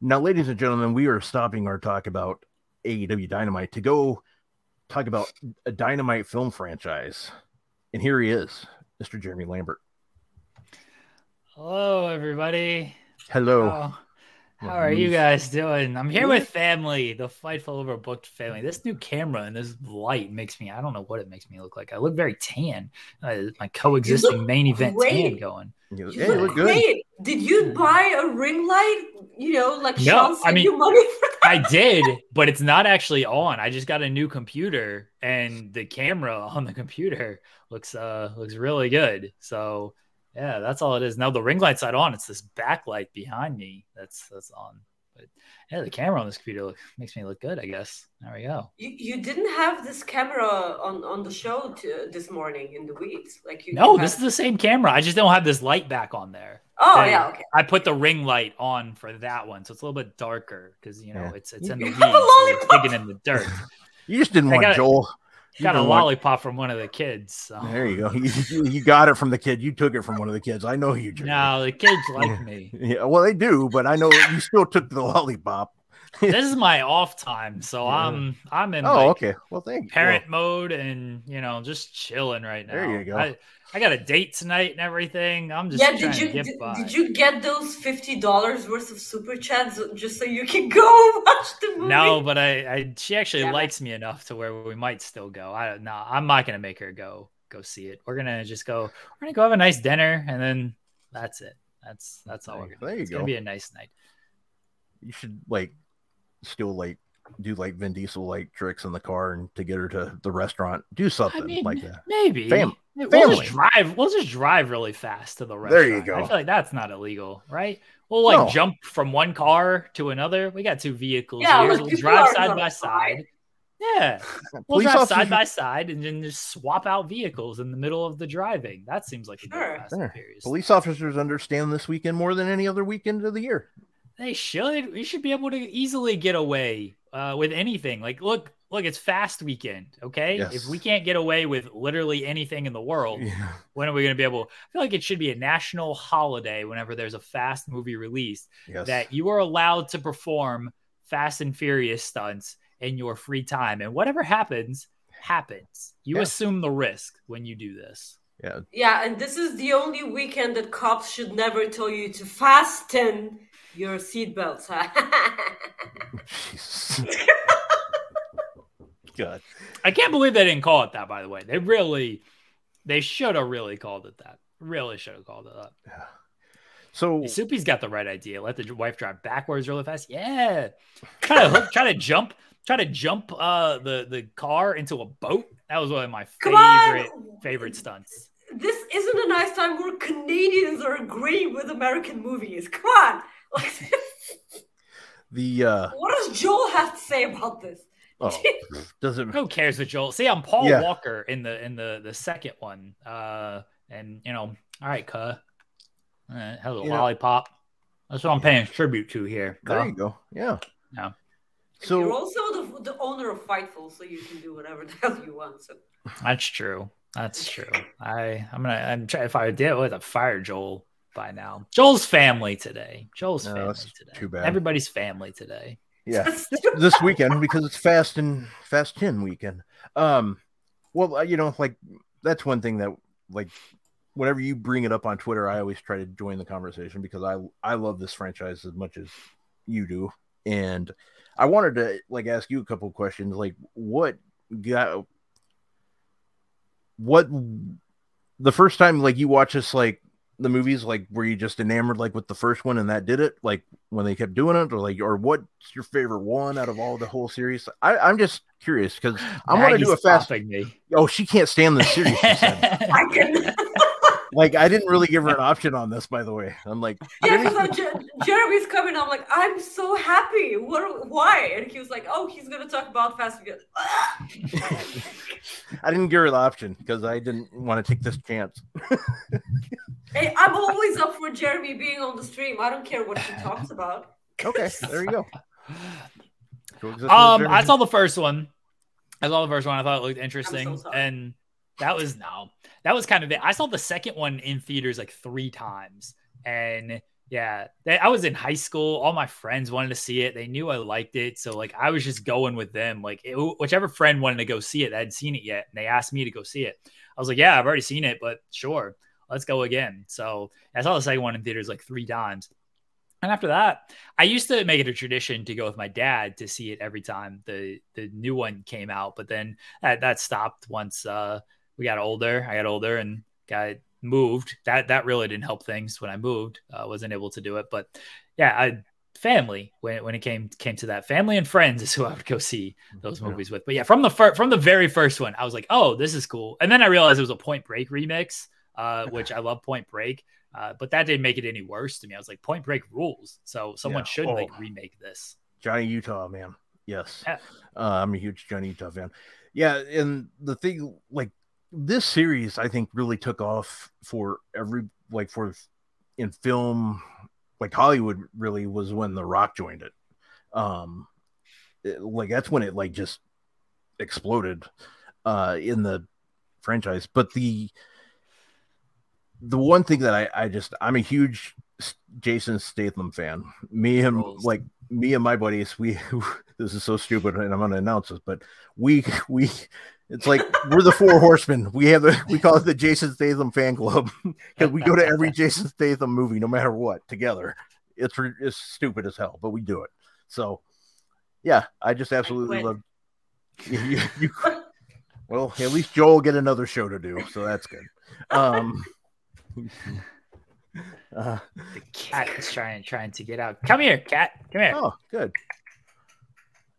Now ladies and gentlemen we are stopping our talk about aew dynamite to go talk about a dynamite film franchise. And here he is mr jeremy lambert.
Hello, everybody.
hello.
How,
How are you guys doing? I'm here with family, the Fightful Overbooked family. This new camera and this light makes me, I don't know what it makes me look like. I look very tan. Uh, my coexisting main event
great.
tan going.
You-
You
yeah, you
look
look good.
great. Did you buy a ring light? You know, like
No,
Sean
I mean-
you money [laughs] for that.
I did, but it's not actually on. I just got a new computer and the camera on the computer looks uh looks really good. So yeah, that's all it is. Now the ring light's not on. It's this backlight behind me that's that's on. But yeah, the camera on this computer look, makes me look good, I guess. There we go.
You, you didn't have this camera on, on the show to, this morning in the weeds, like you.
No,
you
this is the same camera. I just don't have this light back on there.
Oh
Hey,
yeah, okay.
I put the ring light on for that one, so it's a little bit darker because you know
Yeah.
it's it's in the weeds,
a
so it's digging in the dirt. [laughs]
You just didn't
I
want
got it.
Joel.
Got a lollipop from one of the kids. So.
There you go. You, [laughs] you- you got it from the kid. You took it from one of the kids. I know you. Jerry.
No, the kids like [laughs] me.
Yeah, well, they do, but I know you still took the lollipop.
This is my off time, so
Yeah.
I'm I'm in
Oh,
like
okay. Well, thank you.
parent mode and you know just chilling right now.
There you go.
I, I got a date tonight and everything. I'm just
Yeah, did you
get
did, did you get those fifty dollars worth of super chats just so you can [laughs] go watch the movie?
No, but I, I she actually
Damn it.
likes me enough to where we might still go. I don't know. I'm not gonna make her go go see it. We're gonna just go. We're gonna go have a nice dinner and then that's it. That's that's all we're gonna.
There
do.
you
It's
go.
gonna be a nice night.
You should like still like do like Vin Diesel like tricks in the car and to get her to the restaurant. Do something
I mean,
like that.
maybe.
Fam-
we'll just drive. We'll just drive really fast to the restaurant.
There you go.
I feel like that's not illegal, right? We'll like
No.
jump from one car to another. We got two vehicles
Yeah,
here. we'll drive side by
fly.
side. Yeah, [laughs] we'll
Police
drive
officers-
side by side and then just swap out vehicles in the middle of the driving. That seems like a good
Sure.
Fast and
There. Police officers understand this weekend more than any other weekend of the year.
They should. We should be able to easily get away uh, with anything. Like, look, look, it's fast weekend. Okay,
Yes.
if we can't get away with literally anything in the world,
Yeah.
when are we going to be able? I feel like it should be a national holiday whenever there's a fast movie released
Yes.
that you are allowed to perform Fast and Furious stunts in your free time, and whatever happens, happens. You
Yeah.
assume the risk when you do this.
yeah.
Yeah, and this is the only weekend that cops should never tell you to fasten your seatbelts. [laughs]
Jesus. [laughs] God.
I can't believe they didn't call it that. By the way, they really, they should have really called it that. Really should have called it that.
So
Soupy's got the right idea. Let the wife drive backwards really fast. Yeah. Try to hook, try to jump, try to jump uh the the car into a boat. That was one of my favorite favorite stunts.
this isn't a nice time where Canadians are agreeing with American movies. Come on. Like, [laughs]
the uh
what does Joel have to say about this?
oh [laughs] does it
Who cares with Joel? See, I'm Paul
Yeah.
Walker in the in the the second one. Uh and you know, all right, cuh. All right, hello,
You know-
lollipop. That's what I'm paying tribute to here.
there
cuh.
you go. Yeah.
Yeah.
So You're
also the, the owner of Fightful, so you can do whatever the hell you want. So
That's true. That's true. I I'm gonna I'm trying if I did I would have fired Joel by now. Joel's family today. Joel's
No,
family today.
too bad.
Everybody's family today.
yeah. [laughs] this weekend because it's fast and fast 10 weekend um well uh, you know like that's one thing that like whenever you bring it up on twitter i always try to join the conversation because i i love this franchise as much as you do and i wanted to like ask you a couple of questions like what got what the first time like you watch this like the movies like were you just enamored like with the first one and that did it like when they kept doing it or like or what's your favorite one out of all the whole series i i'm just curious because i want to do a fast
stopping me.
oh she can't stand the series she said. [laughs]
I can. [laughs]
like i didn't really give her an option on this by the way i'm like
Yeah, because Jeremy's coming. I'm like, I'm so happy. What? Why? And he was like, Oh, he's gonna talk about Fast and [laughs]
i didn't give her the option because i didn't want to take this chance [laughs]
hey, I'm always up for Jeremy being on the stream. I don't care what he talks about.
okay there you go [laughs]
Um, I saw the first one. I saw the first one. I thought it looked interesting,
sorry.
and that was no, that was kind of it. I saw the second one in theaters like three times, and yeah, they, I was in high school. All my friends wanted to see it. They knew I liked it, so like I was just going with them. Like it, whichever friend wanted to go see it, that hadn't seen it yet, and they asked me to go see it. I was like, yeah, I've already seen it, but sure, let's go again. So I saw the second one in theaters like three times. And after that, I used to make it a tradition to go with my dad to see it every time the the new one came out. But then that, that stopped once uh, we got older. I got older and got moved. That that really didn't help things when I moved. I wasn't able to do it. But yeah, I family when, when it came came to that family and friends is who I would go see those movies with. But yeah, from the fir- from the very first one, I was like, oh, this is cool. And then I realized it was a Point Break remix, uh, [laughs] which I love Point Break. Uh, but that didn't make it any worse to me. I was like, Point Break rules, so someone
Yeah.
should
Oh.
like remake this.
Johnny Utah, man. Yes.
Yeah.
Uh, I'm a huge Johnny Utah fan. Yeah, and the thing like this series I think really took off for every like for in film like Hollywood really was when The Rock joined it. Um it- like that's when it like just exploded uh in the franchise. But the the one thing that I, I just I'm a huge Jason Statham fan. Me and like me and my buddies, we [laughs] this is so stupid, and I'm gonna announce this, but we [laughs] we it's like we're the four horsemen. We have the we call it the Jason Statham fan club [laughs] because we go to every Jason Statham movie, no matter what, together. It's re- it's stupid as hell, but we do it. So yeah, I just absolutely
quit.
love you, you, you well, at least Joel will get another show to do, so that's good. Um [laughs] uh,
The cat is trying trying to get out. Come here, cat. Come here.
oh, good.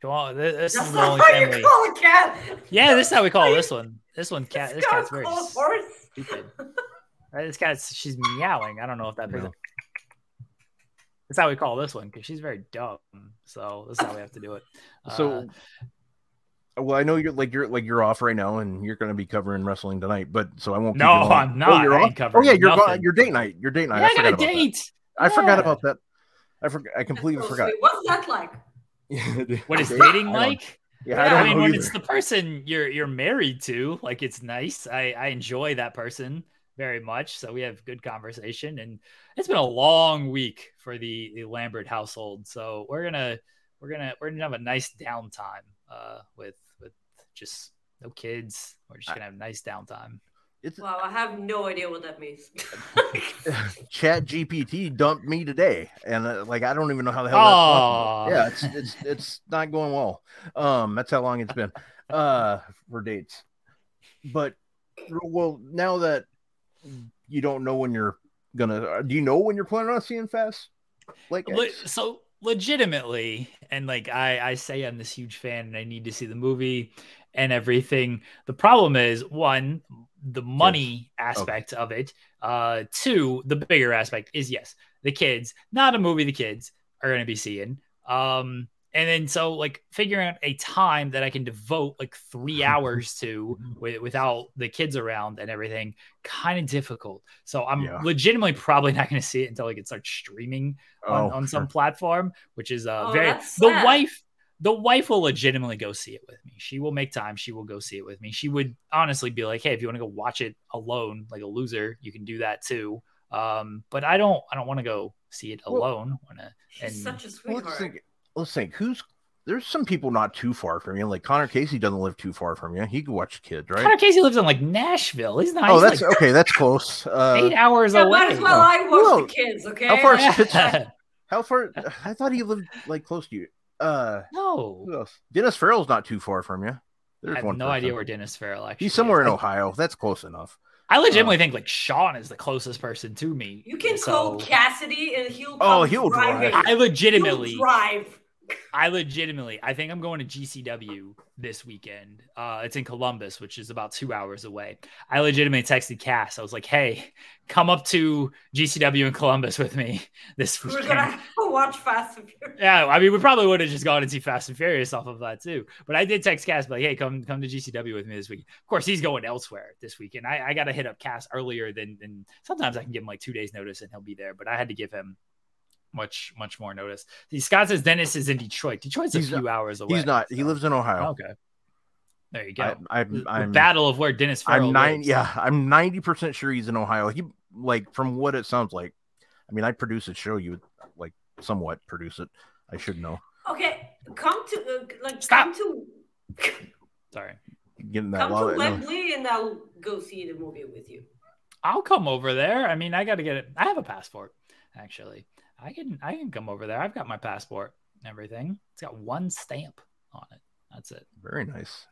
Come on. This, this
That's
is the
not
only
how
family.
you call a cat.
Yeah, this is how we call [laughs] this one. This one cat.
This
This cat's very
horse.
stupid. [laughs] This cat's she's meowing. I don't know if that.
No.
No. [laughs] That's how we call this one because she's very dumb. So this is how we have to do it.
So,
Uh,
well, I know you're like you're like you're off right now, and you're going to be covering wrestling tonight. But so I won't. keep
No,
you.
I'm not.
Oh, you're
I
off?
covering
Oh yeah, you're
nothing.
gone. Your date night. Your date night.
yeah, I got
forgot
a
about that.
date.
I forgot about that. I forgot. I completely
So
forgot.
sweet. What's that like?
What is dating like?
Yeah, I
Yeah,
don't
I mean, when
either.
it's the person you're you're married to, like it's nice. I I enjoy that person very much. So we have good conversation, and it's been a long week for the, the Lambert household. So we're gonna we're gonna we're gonna have a nice downtime uh, with with just no kids. We're just gonna have a nice downtime.
It's
Wow, I have no idea what that means. [laughs]
Chat GPT dumped me today, and uh, like I don't even know how the hell.
Aw.
That's. Yeah, it's it's it's not going well. Um, that's how long it's been. Uh, for dates, but well, now that you don't know when you're gonna, uh, do you know when you're planning on seeing Fast? Like,
Le- so legitimately and like I, I say i'm this huge fan and i need to see the movie and everything the problem is one the money aspect of it uh two the bigger aspect is yes the kids not a movie the kids are going to be seeing. Um and then so like figuring out a time that i can devote like three [laughs] hours to with, without the kids around and everything kind of difficult. So i'm
Yeah.
legitimately probably not going to see it until like it starts streaming on,
Oh,
on some
sure.
platform, which is uh
Oh,
very the wife the wife will legitimately go see it with me. She will make time. She will go see it with me. She would honestly be like, "Hey, if you want to go watch it alone, like a loser, you can do that too." Um, but I don't. I don't want to go see it alone. I wanna,
She's
and
such a
Well, let's
sweetheart.
think. Let's think. Who's there's some people not too far from you. Like Connor Casey doesn't live too far from you. He could watch the kids, right?
Connor Casey lives in like Nashville. He's not.
oh,
he's
that's
like
okay. That's close. Uh,
eight hours
yeah,
away.
might as well I watch
Well,
the kids, okay?
how far is [laughs] Pittsburgh? How far? I thought he lived like close to you. Uh,
no,
who else? Dennis Farrell's not too far from you.
I
There's
have
one.
no
person.
idea where Dennis Farrell actually.
he's somewhere
is.
in Ohio. That's close enough.
I legitimately think like Sean is the closest person to me.
You can
so
call Cassidy and he'll
Oh, he'll
driving.
drive.
I
He'll
legitimately.
drive.
I legitimately, I think I'm going to GCW this weekend. Uh, it's in Columbus, which is about two hours away. I legitimately texted Cass. I was like, "Hey, come up to GCW in Columbus with me [laughs] this
We're
weekend."
gonna watch Fast and Furious.
Yeah, I mean, we probably would have just gone and see Fast and Furious off of that too. But I did text Cass, like, "Hey, come come to GCW with me this week." Of course, he's going elsewhere this weekend. I, I got to hit up Cass earlier than than sometimes I can give him like two days notice and he'll be there. But I had to give him much much more notice. See, Scott says Dennis is in Detroit. Detroit's a few
not-
hours away.
He's not. He lives in Ohio.
Okay, there you go.
I,
the,
I'm.
the
I'm.
battle of where Dennis Farrell
I'm nine.
lives.
Yeah, I'm ninety percent sure he's in Ohio. He like from what it sounds like. I mean, I produce a show. You would like somewhat produce it. I should know.
Okay, come to uh, like
Stop.
come to [laughs]
Sorry,
Getting that
come to
loud. no.
Wembley and I'll go see the movie with you.
I'll come over there. I mean, I got to get it. I have a passport, actually. I can I can come over there. I've got my passport and everything. It's got one stamp on it. That's it.
Very nice.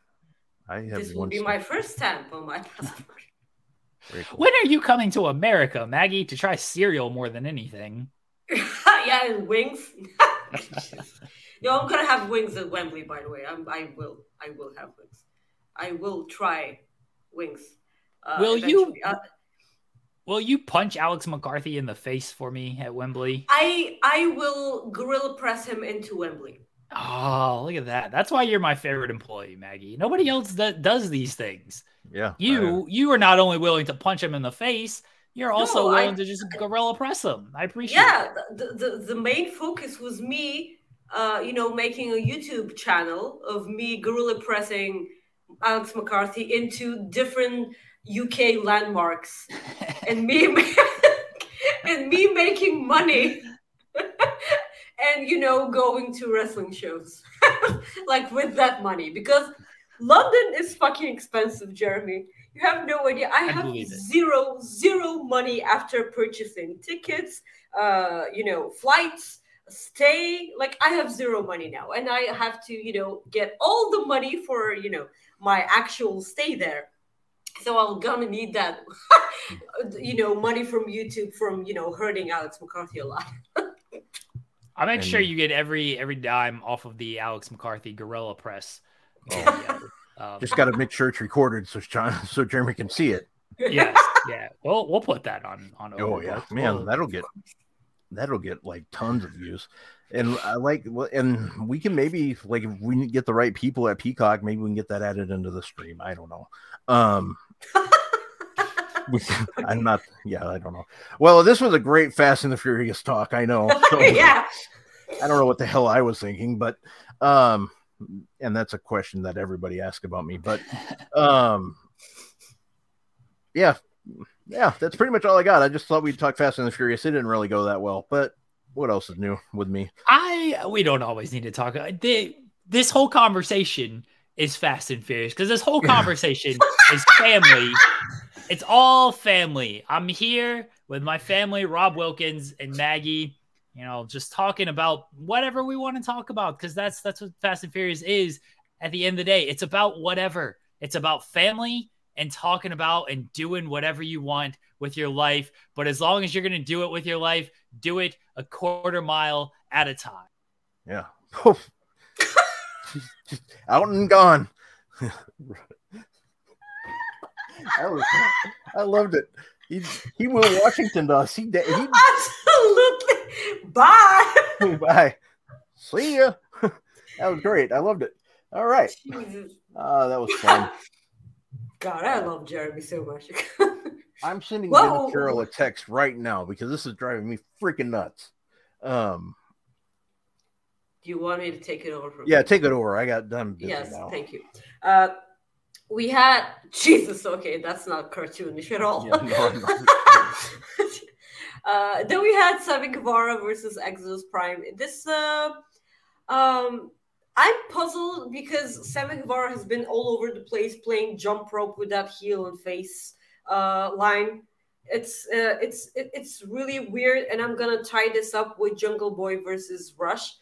I have
This will be
stamp.
my first stamp on my passport. [laughs] [laughs]
Cool.
When are you coming to America, Maggie, to try cereal more than anything? [laughs]
yeah, and wings. no, I'm gonna have wings at Wembley. By the way, I'm, I will. I will have wings. I will try wings. Uh,
Will you-
Uh,
Will you punch Alex McCarthy in the face for me at Wembley?
I I will gorilla press him into Wembley.
Oh, look at that. That's why you're my favorite employee, Maggie. Nobody else that does these things.
Yeah.
You you are not only willing to punch him in the face, you're also
No, I-
willing to just gorilla press him. I appreciate
Yeah,
it.
the, the the main focus was me, uh, you know, making a YouTube channel of me gorilla pressing Alex McCarthy into different UK landmarks, [laughs] and me [laughs] and me making money, [laughs] and you know, going to wrestling shows, like with that money because London is fucking expensive, Jeremy. You have no idea. I
I
have zero zero money after purchasing tickets, uh, you know, flights, stay. Like I have zero money now, and I have to, you know, get all the money for, you know, my actual stay there. So I'm gonna need that, [laughs] you know, money from YouTube from, you know, hurting Alex McCarthy a lot. [laughs]
I'll make sure you get every every dime off of the Alex McCarthy gorilla press.
Oh. [laughs]
Um,
Just got to make sure it's recorded so John, so Jeremy can see it.
yes, yeah. We'll we'll put that on on.
Oh yeah,
Overbook.
man,
We'll-
that'll get that'll get like tons of views. And I like, and we can maybe like if we get the right people at Peacock, maybe we can get that added into the stream. I don't know. Um, [laughs] I'm not. Yeah, I don't know. Well, this was a great Fast and the Furious talk. I know. [laughs] So,
yeah.
I don't know what the hell I was thinking, but um, and that's a question that everybody asks about me. But um, yeah, yeah, that's pretty much all I got. I just thought we'd talk Fast and the Furious. It didn't really go that well, but what else is new with me?
I we don't always need to talk. uh, The, this whole conversation is fast and furious because this whole conversation is family. It's all family. I'm here with my family, Rob Wilkins and Maggie. You know, just talking about whatever we want to talk about because that's that's what Fast and Furious is. At the end of the day, it's about whatever. It's about family and talking about and doing whatever you want with your life. But as long as you're going to do it with your life, do it a quarter mile at a time.
Yeah, [laughs] out and gone. [laughs] I, was, I loved it. He he will Washington to us. He he [laughs]
Absolutely. Bye. [laughs]
bye. See ya. that was great. I loved it. All right.
Jesus.
Uh, that was fun.
God, I love Jeremy so much.
I'm sending
Whoa.
Dennis Carroll a text right now because this is driving me freaking nuts. Um,
Do you want me to take it over from
yeah, take it over. I got done
Yes,
now.
thank you. Uh, we had [laughs] Jesus. Okay, that's not cartoonish at all.
Yeah, no, no. [laughs]
uh, then we had Sammy Guevara versus Exodus Prime. This, uh, um, I'm puzzled because Sammy Guevara has been all over the place playing jump rope with that heel and face uh, line. It's uh, it's it, it's really weird, and I'm gonna tie this up with Jungle Boy versus Rush.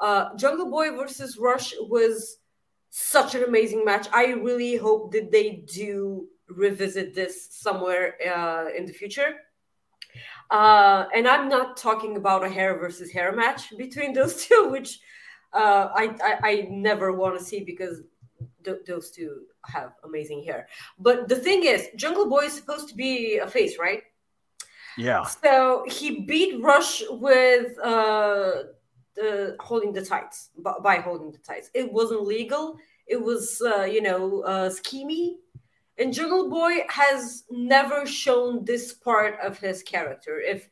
Uh, Jungle Boy versus Rush was such an amazing match. I really hope that they do revisit this somewhere uh, in the future. Uh, and I'm not talking about a hair versus hair match between those [laughs] two, which uh, I, I I never want to see because th- those two have amazing hair. But the thing is, Jungle Boy is supposed to be a face, right?
Yeah,
So he beat Rush with uh, the holding the tights by, by holding the tights. It wasn't legal. It was uh, you know uh, schemy. And Jungle Boy has never shown this part of his character. If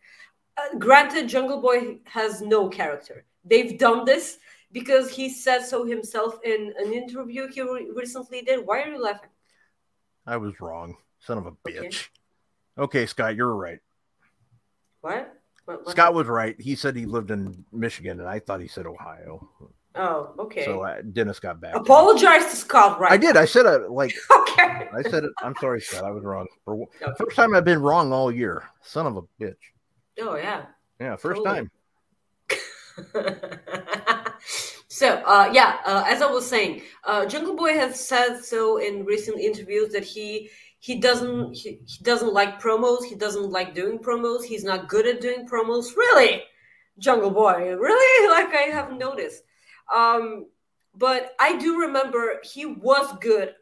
uh, granted, Jungle Boy has no character. They've done this because he said so himself in an interview he re- recently did. Why are you laughing?
I was wrong. Son of a
Okay.
bitch. Okay, Scott, you're right.
What? What, what
Scott was right. He said he lived in Michigan, and I thought he said Ohio.
Oh, okay.
So uh, Dennis got back.
Apologize to Scott, right?
I did. I said it like [laughs]
Okay.
I said it. I'm sorry, Scott. I was wrong. For
Okay.
first time I've been wrong all year. Son of a bitch.
Oh yeah.
Yeah, first
Totally.
time. [laughs]
so uh, yeah, uh, as I was saying, uh, Jungle Boy has said so in recent interviews that he he doesn't he, he doesn't like promos. He doesn't like doing promos. He's not good at doing promos. Really, Jungle Boy, really? [laughs] Like I have noticed. Um, but I do remember he was good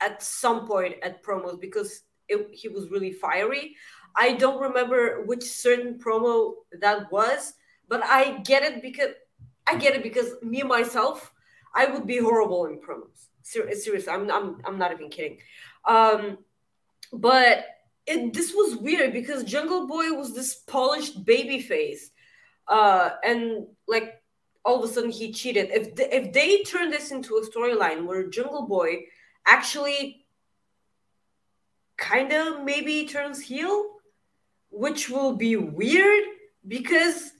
at some point at promos because it, he was really fiery. I don't remember which certain promo that was, but I get it because I get it because me myself, I would be horrible in promos. Ser- seriously, I'm, I'm I'm not even kidding. Um, but it, this was weird because Jungle Boy was this polished baby face, uh, and like all of a sudden he cheated. If th- if they turn this into a storyline where Jungle Boy actually kind of maybe turns heel, which will be weird because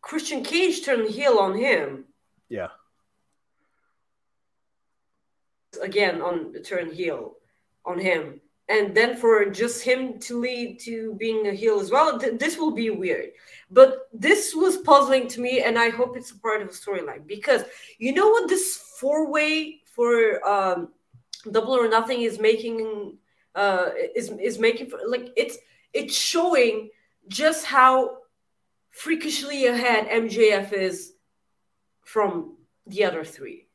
Christian Cage turned heel on him
Yeah.
again on turn heel on him. And then for just him to lead to being a heel as well th- this will be weird. But this was puzzling to me and i hope it's a part of a storyline because you know what this four way for um double or nothing is making uh is is making for like it's it's showing just how freakishly ahead mjf is from the other three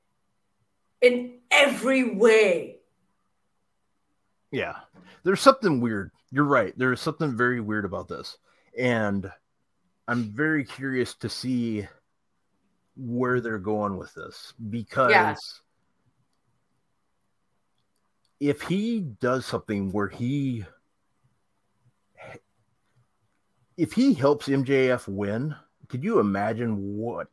in every way
Yeah. There's something weird. You're right. There's something very weird about this. And I'm very curious to see where they're going with this because if he does something where he if he helps MJF win, could you imagine what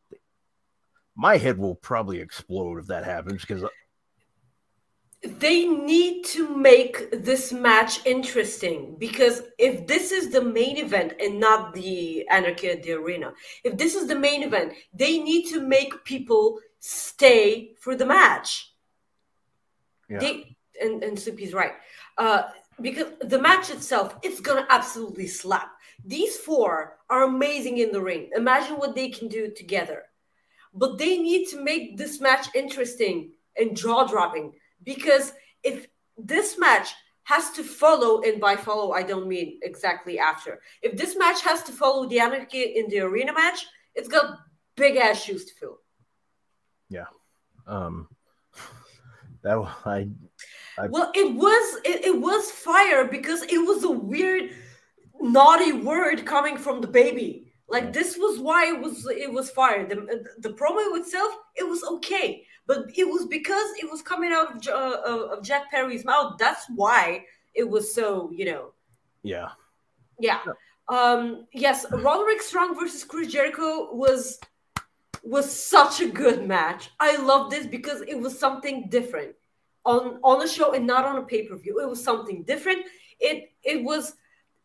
my head will probably explode if that happens because
they need to make this match interesting because if this is the main event and not the anarchy at the arena if this is the main event they need to make people stay for the match.
Yeah.
they and, and Soupy's right. Uh because the match itself it's gonna absolutely slap. These four are amazing in the ring. Imagine what they can do together. But they need to make this match interesting and jaw dropping because if this match has to follow, and by follow, I don't mean exactly after. If this match has to follow the Anarchy in the arena match, it's got big ass shoes to fill. Yeah.
Um that I I-
Well, it was it, it was fire because it was a weird naughty word coming from the baby. Like this was why it was it was fire. The the promo itself it was okay, but it was because it was coming out of, uh, of Jack Perry's mouth. That's why it was so you know
yeah.
yeah. Um yes, Roderick Strong versus Chris Jericho was was such a good match. I love this because it was something different on on a show and not on a pay-per-view. It was something different. It it was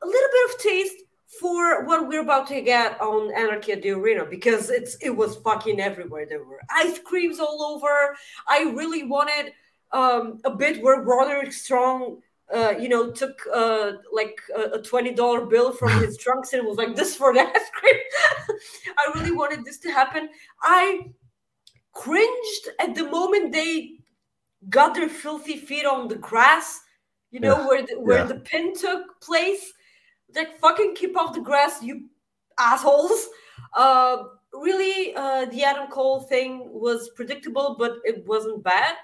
a little bit of taste for what we're about to get on Anarchy at the Arena because it's it was fucking everywhere. There were ice creams all over. I really wanted um, a bit where Roderick Strong uh, you know, took uh, like a, a twenty dollar bill from his [laughs] trunks and was like, "This for the ice cream." [laughs] I really wanted this to happen. I cringed at the moment they got their filthy feet on the grass. You know
Yeah,
where the, where
yeah.
the pin took place. Like fucking keep off the grass, you assholes. Uh, really, uh, the Adam Cole thing was predictable, but it wasn't bad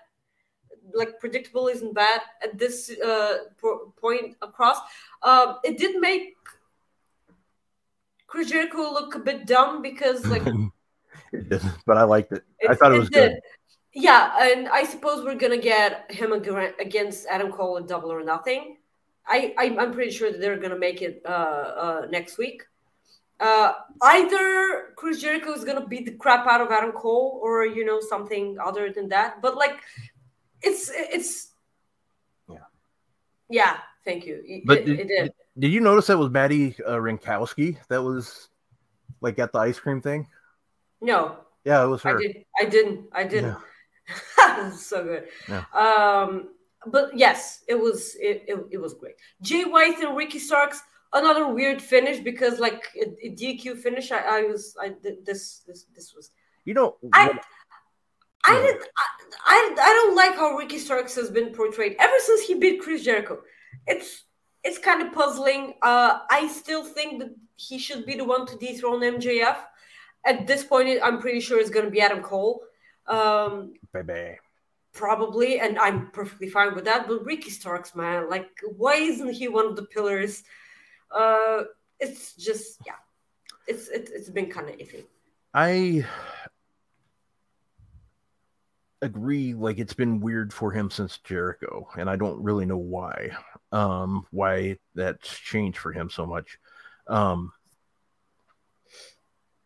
like predictable isn't bad at this uh, po- point across. Um, it did make Chris Jericho look a bit dumb because like [laughs]
it didn't, but I liked it. I thought it was
did.
good.
Yeah, and I suppose we're gonna get him against Adam Cole in Double or Nothing. I, I I'm pretty sure that they're gonna make it uh, uh, next week. Uh, either Chris Jericho is gonna beat the crap out of Adam Cole, or you know something other than that. But like, it's it's
Yeah.
yeah. Thank you. It-
But
it,
did,
it did.
did, did you notice that was Maddie uh, Rinkowski? That was like at the ice cream thing.
No,
Yeah, it was
I
her.
did. I didn't. I didn't.
Yeah. [laughs]
So good.
Yeah.
Um, but yes, it was it, it, it was great. Jay White and Ricky Starks another weird finish because like a, a DQ finish. I, I was I this this this was
You know,
I-
what-
I did I, I I don't like how Ricky Starks has been portrayed ever since he beat Chris Jericho. It's it's kind of puzzling. Uh, I still think that he should be the one to dethrone MJF. At this point, I'm pretty sure it's going to be Adam Cole. Um,
baby.
Probably and i'm perfectly fine with that but ricky starks man like why isn't he one of the pillars uh it's just yeah it's it, it's been kind of iffy
I agree. Like it's been weird for him since Jericho, and I don't really know why. Um, why that's changed for him so much. Um,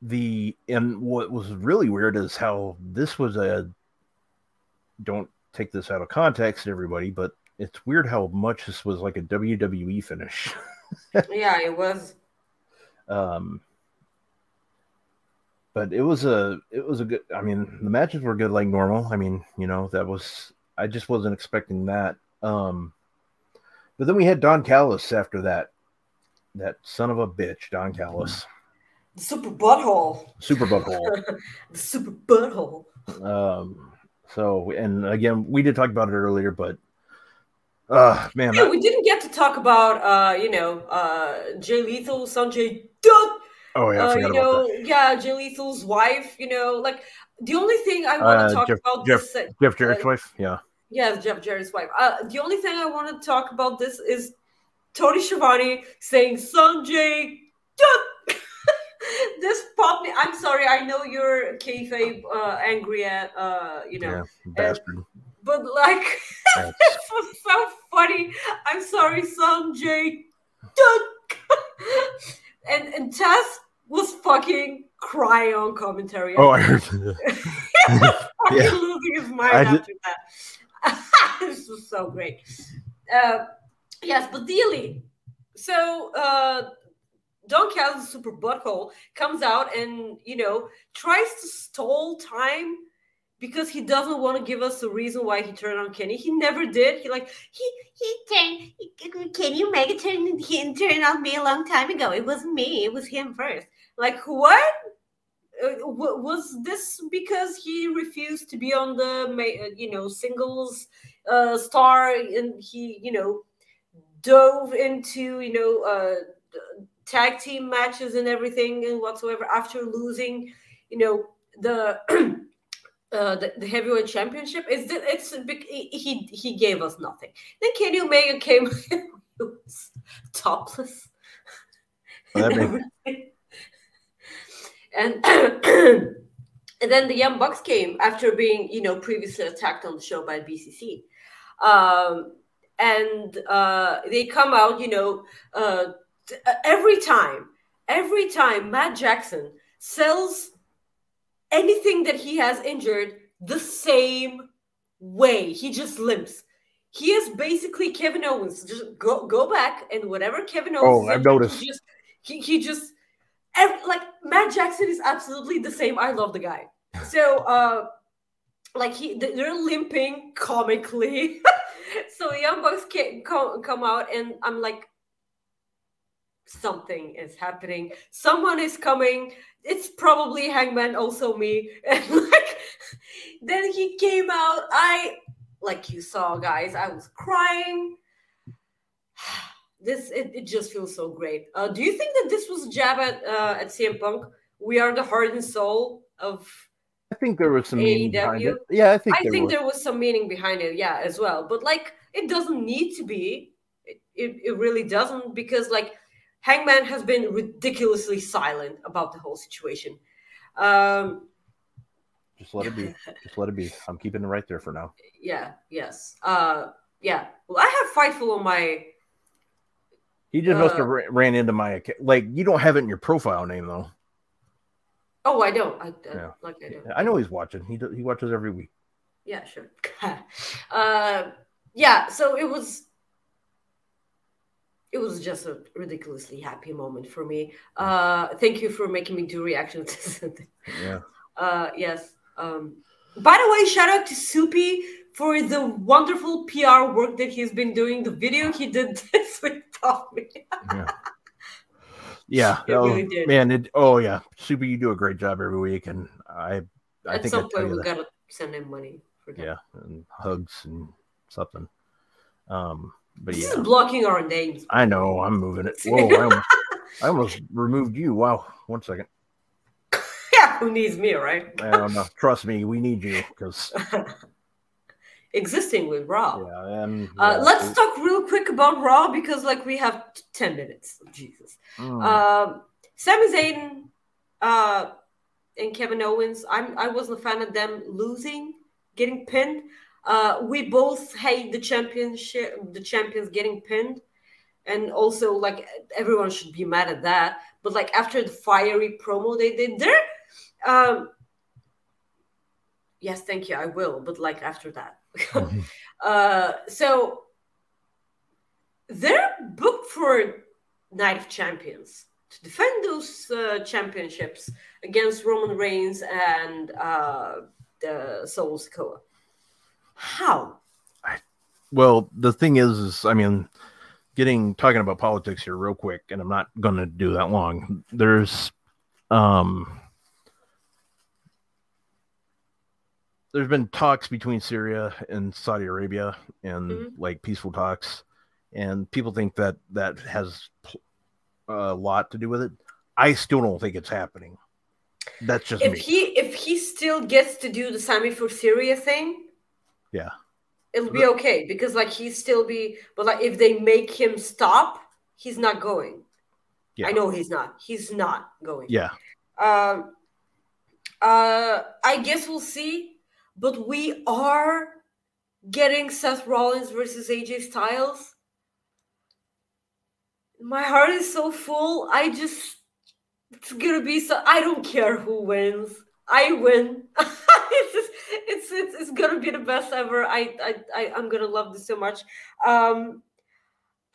the and what was really weird is how this was a. Don't take this out of context, everybody, but it's weird how much this was like a WWE finish. [laughs]
yeah it was.
Um but it was a it was a good i mean the matches were good like normal. I mean you know that was i just wasn't expecting that. Um but then we had don callis after that that son of a bitch don callis.
The super butthole.
Super butthole. [laughs]
The super butthole.
Um so and again we did talk about it earlier but uh man
yeah, we didn't get to talk about uh you know uh jay lethal sanjay dutt
oh yeah i
uh, you know
that
yeah jay lethal's wife you know like the only thing i want
Uh,
to talk
Jeff-
about
Jeff-
this se-
jeff jarrett's
uh,
wife yeah
Yeah, Jeff Jarrett's wife. Uh, the only thing I want to talk about this is Tony Schiavone saying Sanjay. Dutt." This popped me. I'm sorry. I know you're kayfabe uh, angry at uh, you know,
yeah bastard
but like [laughs] this was so funny. I'm sorry, Sanjay. Dutt." [laughs] and and Taz was fucking crying on commentary.
oh i heard he was [laughs]
fucking
Yeah.
losing his mind
I did-
after that. this was so great. Uh, yes, but the elite. So uh, Don Callis, super butthole, comes out and you know tries to stall time because he doesn't want to give us a reason why he turned on Kenny. He never did. He like he he turned he, Kenny Omega turned he turned on me a long time ago. It wasn't me. It was him first. Like what? uh, was this because he refused to be on the uh, you know singles uh, star and he you know dove into you know uh, tag team matches and everything and whatsoever after losing you know the [clears throat] uh, the, the heavyweight championship it's a big, he he- gave us nothing. Then Kenny Omega came [laughs] topless.
Well, [laughs]
and [clears throat] and then the Young Bucks came after being, you know, previously attacked on the show by BCC, um, and uh, they come out, you know, uh, every time, every time Matt Jackson sells anything that he has injured the same way. He just limps. He is basically Kevin Owens. Just go go back and whatever Kevin Owens.
Oh, I've noticed.
He just he, he just ev- like Matt Jackson is absolutely the same. I love the guy. So uh like he they- they're limping comically. [laughs] so Young Bucks come come out and I'm like something is happening. Someone is coming. It's probably Hangman, also me. [laughs] And like then he came out. I like you saw, guys. I was crying. [sighs] This it, it just feels so great. Uh, do you think that this was a jab at uh, at CM Punk? We are the heart and soul of.
I think there was some meaning behind it. Yeah, I think
I
there
think
was.
there was some meaning behind it, yeah, as well. But like, it doesn't need to be. It, it, it really doesn't because like Hangman has been ridiculously silent about the whole situation. Um,
Just let it be. [laughs] Just let it be. I'm keeping it right there for now.
yeah, yes, uh, yeah. Well, I have Fightful on my.
He just must
Uh,
have ran into my account. Like you don't have it in your profile name though.
Oh, I don't. I, I
Yeah.
like I don't.
I know he's watching. He do, he watches every week.
Yeah, sure. [laughs] uh, yeah, so it was it was just a ridiculously happy moment for me. Uh, thank you for making me do reactions. to [laughs] something.
Yeah.
uh, yes. Um, by the way, shout out to Soupy for the wonderful PR work that he's been doing. The video he did [laughs] this with Tommy.
Yeah. [laughs] Yeah,
It
oh,
really
man. It, oh yeah, super. You do a great job every week, and I, I
At
think
some point, we
that.
gotta send him money for that.
Yeah, and hugs and something. Um, but
This
yeah,
is blocking our names.
I know. I'm moving it. Whoa, I almost, I almost [laughs] removed you. Wow. One second. [laughs]
yeah, who needs me, right?
I don't know. Trust me, we need you because [laughs]
Existing with Raw.
yeah. And
Uh, let's talk real quick about Raw because, like, we have t- ten minutes. Jesus.
mm,
Um, Sami Zayn uh, and Kevin Owens. I'm I wasn't a fan of them losing, getting pinned. Uh, we both hate the championship, the champions getting pinned, and also like everyone should be mad at that. But like after the fiery promo they did there, um, yes, thank you, I will. But like after that,
mhm. [laughs]
uh, so they're booked for Night of Champions to defend those uh, championships against Roman Reigns and uh, the Solo Sikoa. How?
Well, the thing is, is I mean, getting talking about politics here real quick, and I'm not going to do that long. There's, um, there's been talks between Syria and Saudi Arabia, and
Mhm.
like peaceful talks, and people think that that has pl- a lot to do with it. I still don't think it's happening. That's just
If
me.
he if he still gets to do the Sami for Syria thing,
Yeah.
it'll be okay because like he still be. But like if they make him stop, he's not going.
Yeah.
I know he's not. He's not going.
yeah,
Um, uh, I guess we'll see, but we are getting Seth Rollins versus AJ Styles. My heart is so full. I just it's gonna be so. I don't care who wins. I win. [laughs] it's, it's it's gonna be the best ever. I I, I I'm gonna love this so much. Um,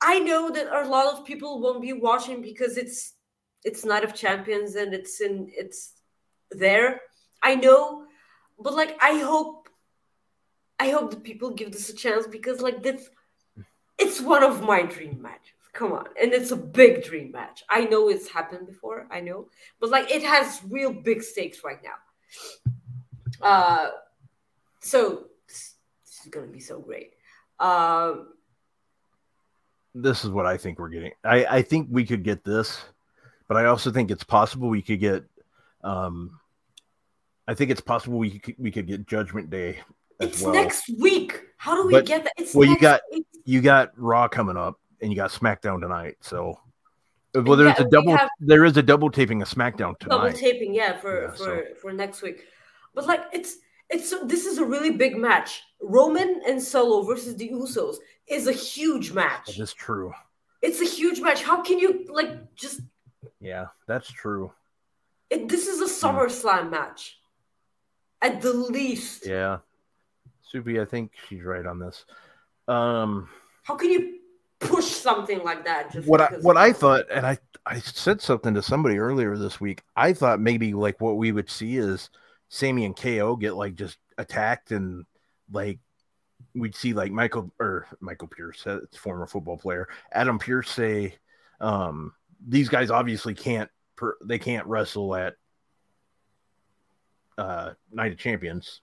I know that a lot of people won't be watching because it's it's Night of Champions and it's in it's there. I know, but like I hope I hope the people give this a chance because like that's it's one of my dream matches. Come on. And it's a big dream match. I know it's happened before, I know, but like it has real big stakes right now. Uh so this is gonna be so great. Um
this is what I think we're getting. I, I think we could get this, but I also think it's possible we could get. Um, I think it's possible we could we could get Judgment Day as
it's
well.
next week. How do we
But-
get that? It's
well, you got-
week.
You got Raw coming up, and you got SmackDown tonight. So, well, there's
Yeah,
a double.
have-
there is a double taping of SmackDown tonight.
double taping yeah for
Yeah,
for
so-
for next week but like it's it's this is a really big match roman and solo versus the usos is a huge match
That is true.
it's a huge match how can you like just
Yeah, that's true.
it, this is a
Hmm.
SummerSlam match at the least
Yeah, Soupy, I think she's right on this. Um,
how can you push something like that just
what I what I thought, and I I said something to somebody earlier this week. I thought maybe like what we would see is Sammy and KO get like just attacked and like we'd see like Michael or Michael Pierce, uh, former football player, Adam Pearce say, um, these guys obviously can't per, they can't wrestle at uh Night of Champions.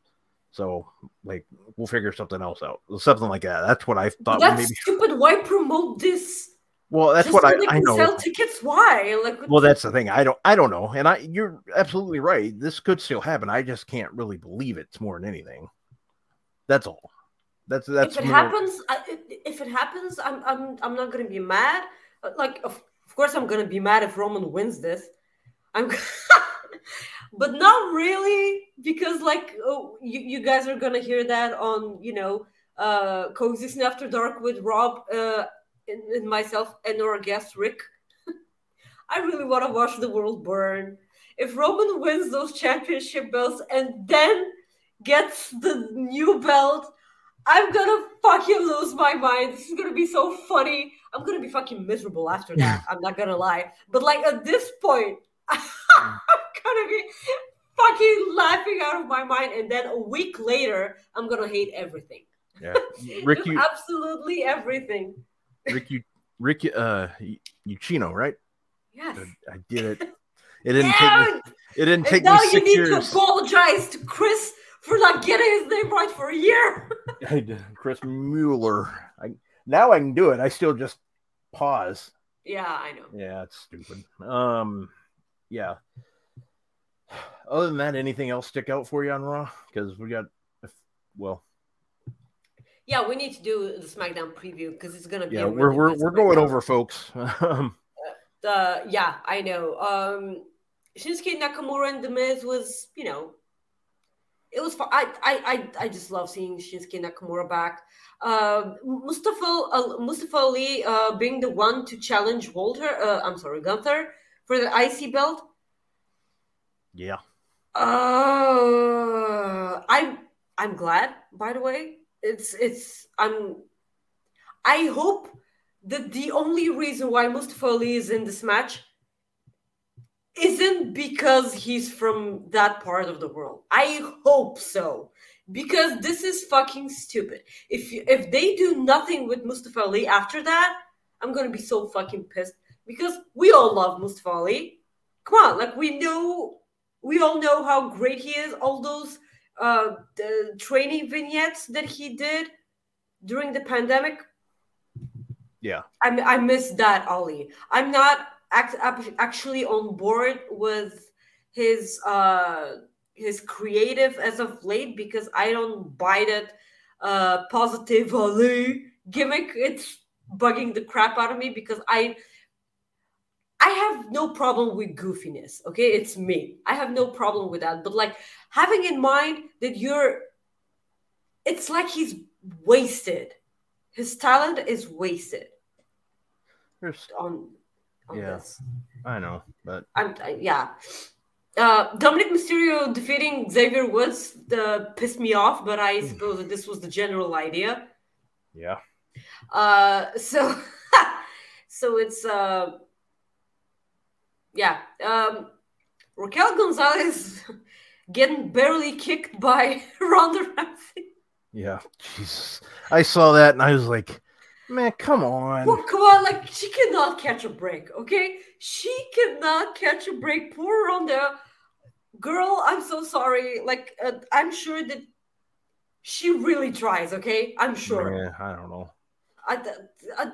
So like we'll figure something else out. Something like that. That's what I thought
that's
maybe
stupid why promote this
well that's
Just
what
so
I, I know.
sell tickets why like
Well, that's the thing. I don't. I don't know. And I, you're absolutely right. This could still happen. I just can't really believe it's more than anything. That's all. That's that's.
if it
more-
happens if it happens i'm i'm, I'm not gonna be mad Uh, like of, of course i'm gonna be mad if roman wins this i'm [laughs] but not really because like oh, you, you guys are gonna hear that on you know uh coexisting after dark with rob uh and, and myself and our guest rick [laughs] i really want to watch the world burn if roman wins those championship belts and then gets the new belt I'm gonna fucking lose my mind. This is gonna be so funny. I'm gonna be fucking miserable after that. [laughs] I'm not gonna lie. But like at this point, [laughs] I'm gonna be fucking laughing out of my mind. And then a week later, I'm gonna hate everything.
Yeah. Rick, you,
absolutely everything.
Rick, you, Rick, uh, Ucchino, right?
Yes.
I did it. It didn't
Yeah,
take me. It didn't take and
now
me
you
six
need
years.
to apologize to Chris for not getting his name right for a year. [laughs]
I did. Chris Mueller. I now I can do it. I still just pause.
yeah, I know.
Yeah, it's stupid. Um, yeah. Other than that, anything else stick out for you on Raw? Because we got, well,
Yeah, we need to do the SmackDown preview because it's gonna be.
yeah,
a
we're
really
we're we're going over, folks. [laughs] Um,
Uh, yeah, I know. Um, Shinsuke Nakamura and The Miz was, you know, it was. fu- I I I, I just love seeing Shinsuke Nakamura back. Uh, Mustafa uh, Mustafa Ali uh, being the one to challenge Walter. Uh, I'm sorry, Gunther for the IC belt.
yeah,
Uh, I'm I'm glad. By the way, it's it's I'm. I hope that the only reason why Mustafa Ali is in this match isn't because he's from that part of the world. I hope so. Because this is fucking stupid. If you, if they do nothing with Mustafa Ali after that, I'm gonna be so fucking pissed. Because we all love Mustafa Ali. Come on, like we know, we all know how great he is. All those uh, the training vignettes that he did during the pandemic,
yeah,
I, I miss that Ali. I'm not act, actually on board with his uh his creative as of late because I don't buy that uh positive [laughs] Ali gimmick. It's bugging the crap out of me because I I have no problem with goofiness. Okay, it's me. I have no problem with that. But like having in mind that you're, it's like he's wasted. His talent is wasted
there's,
on on
Yeah.
this.
I know, but
I'm I, yeah. Uh, Dominic Mysterio defeating Xavier Woods uh, pissed me off, but I suppose that this was the general idea.
yeah,
Uh, so [laughs] so it's uh, yeah. Um, Raquel Gonzalez [laughs] getting barely kicked by [laughs] Ronda Rousey.
yeah. Jesus, I saw that and I was like, man, come on.
Well, come on, like she cannot catch a break, okay? She cannot catch a break. Poor Ronda, girl. I'm so sorry. Like, uh, I'm sure that she really tries. Okay, I'm sure.
Yeah, I don't know.
I, I-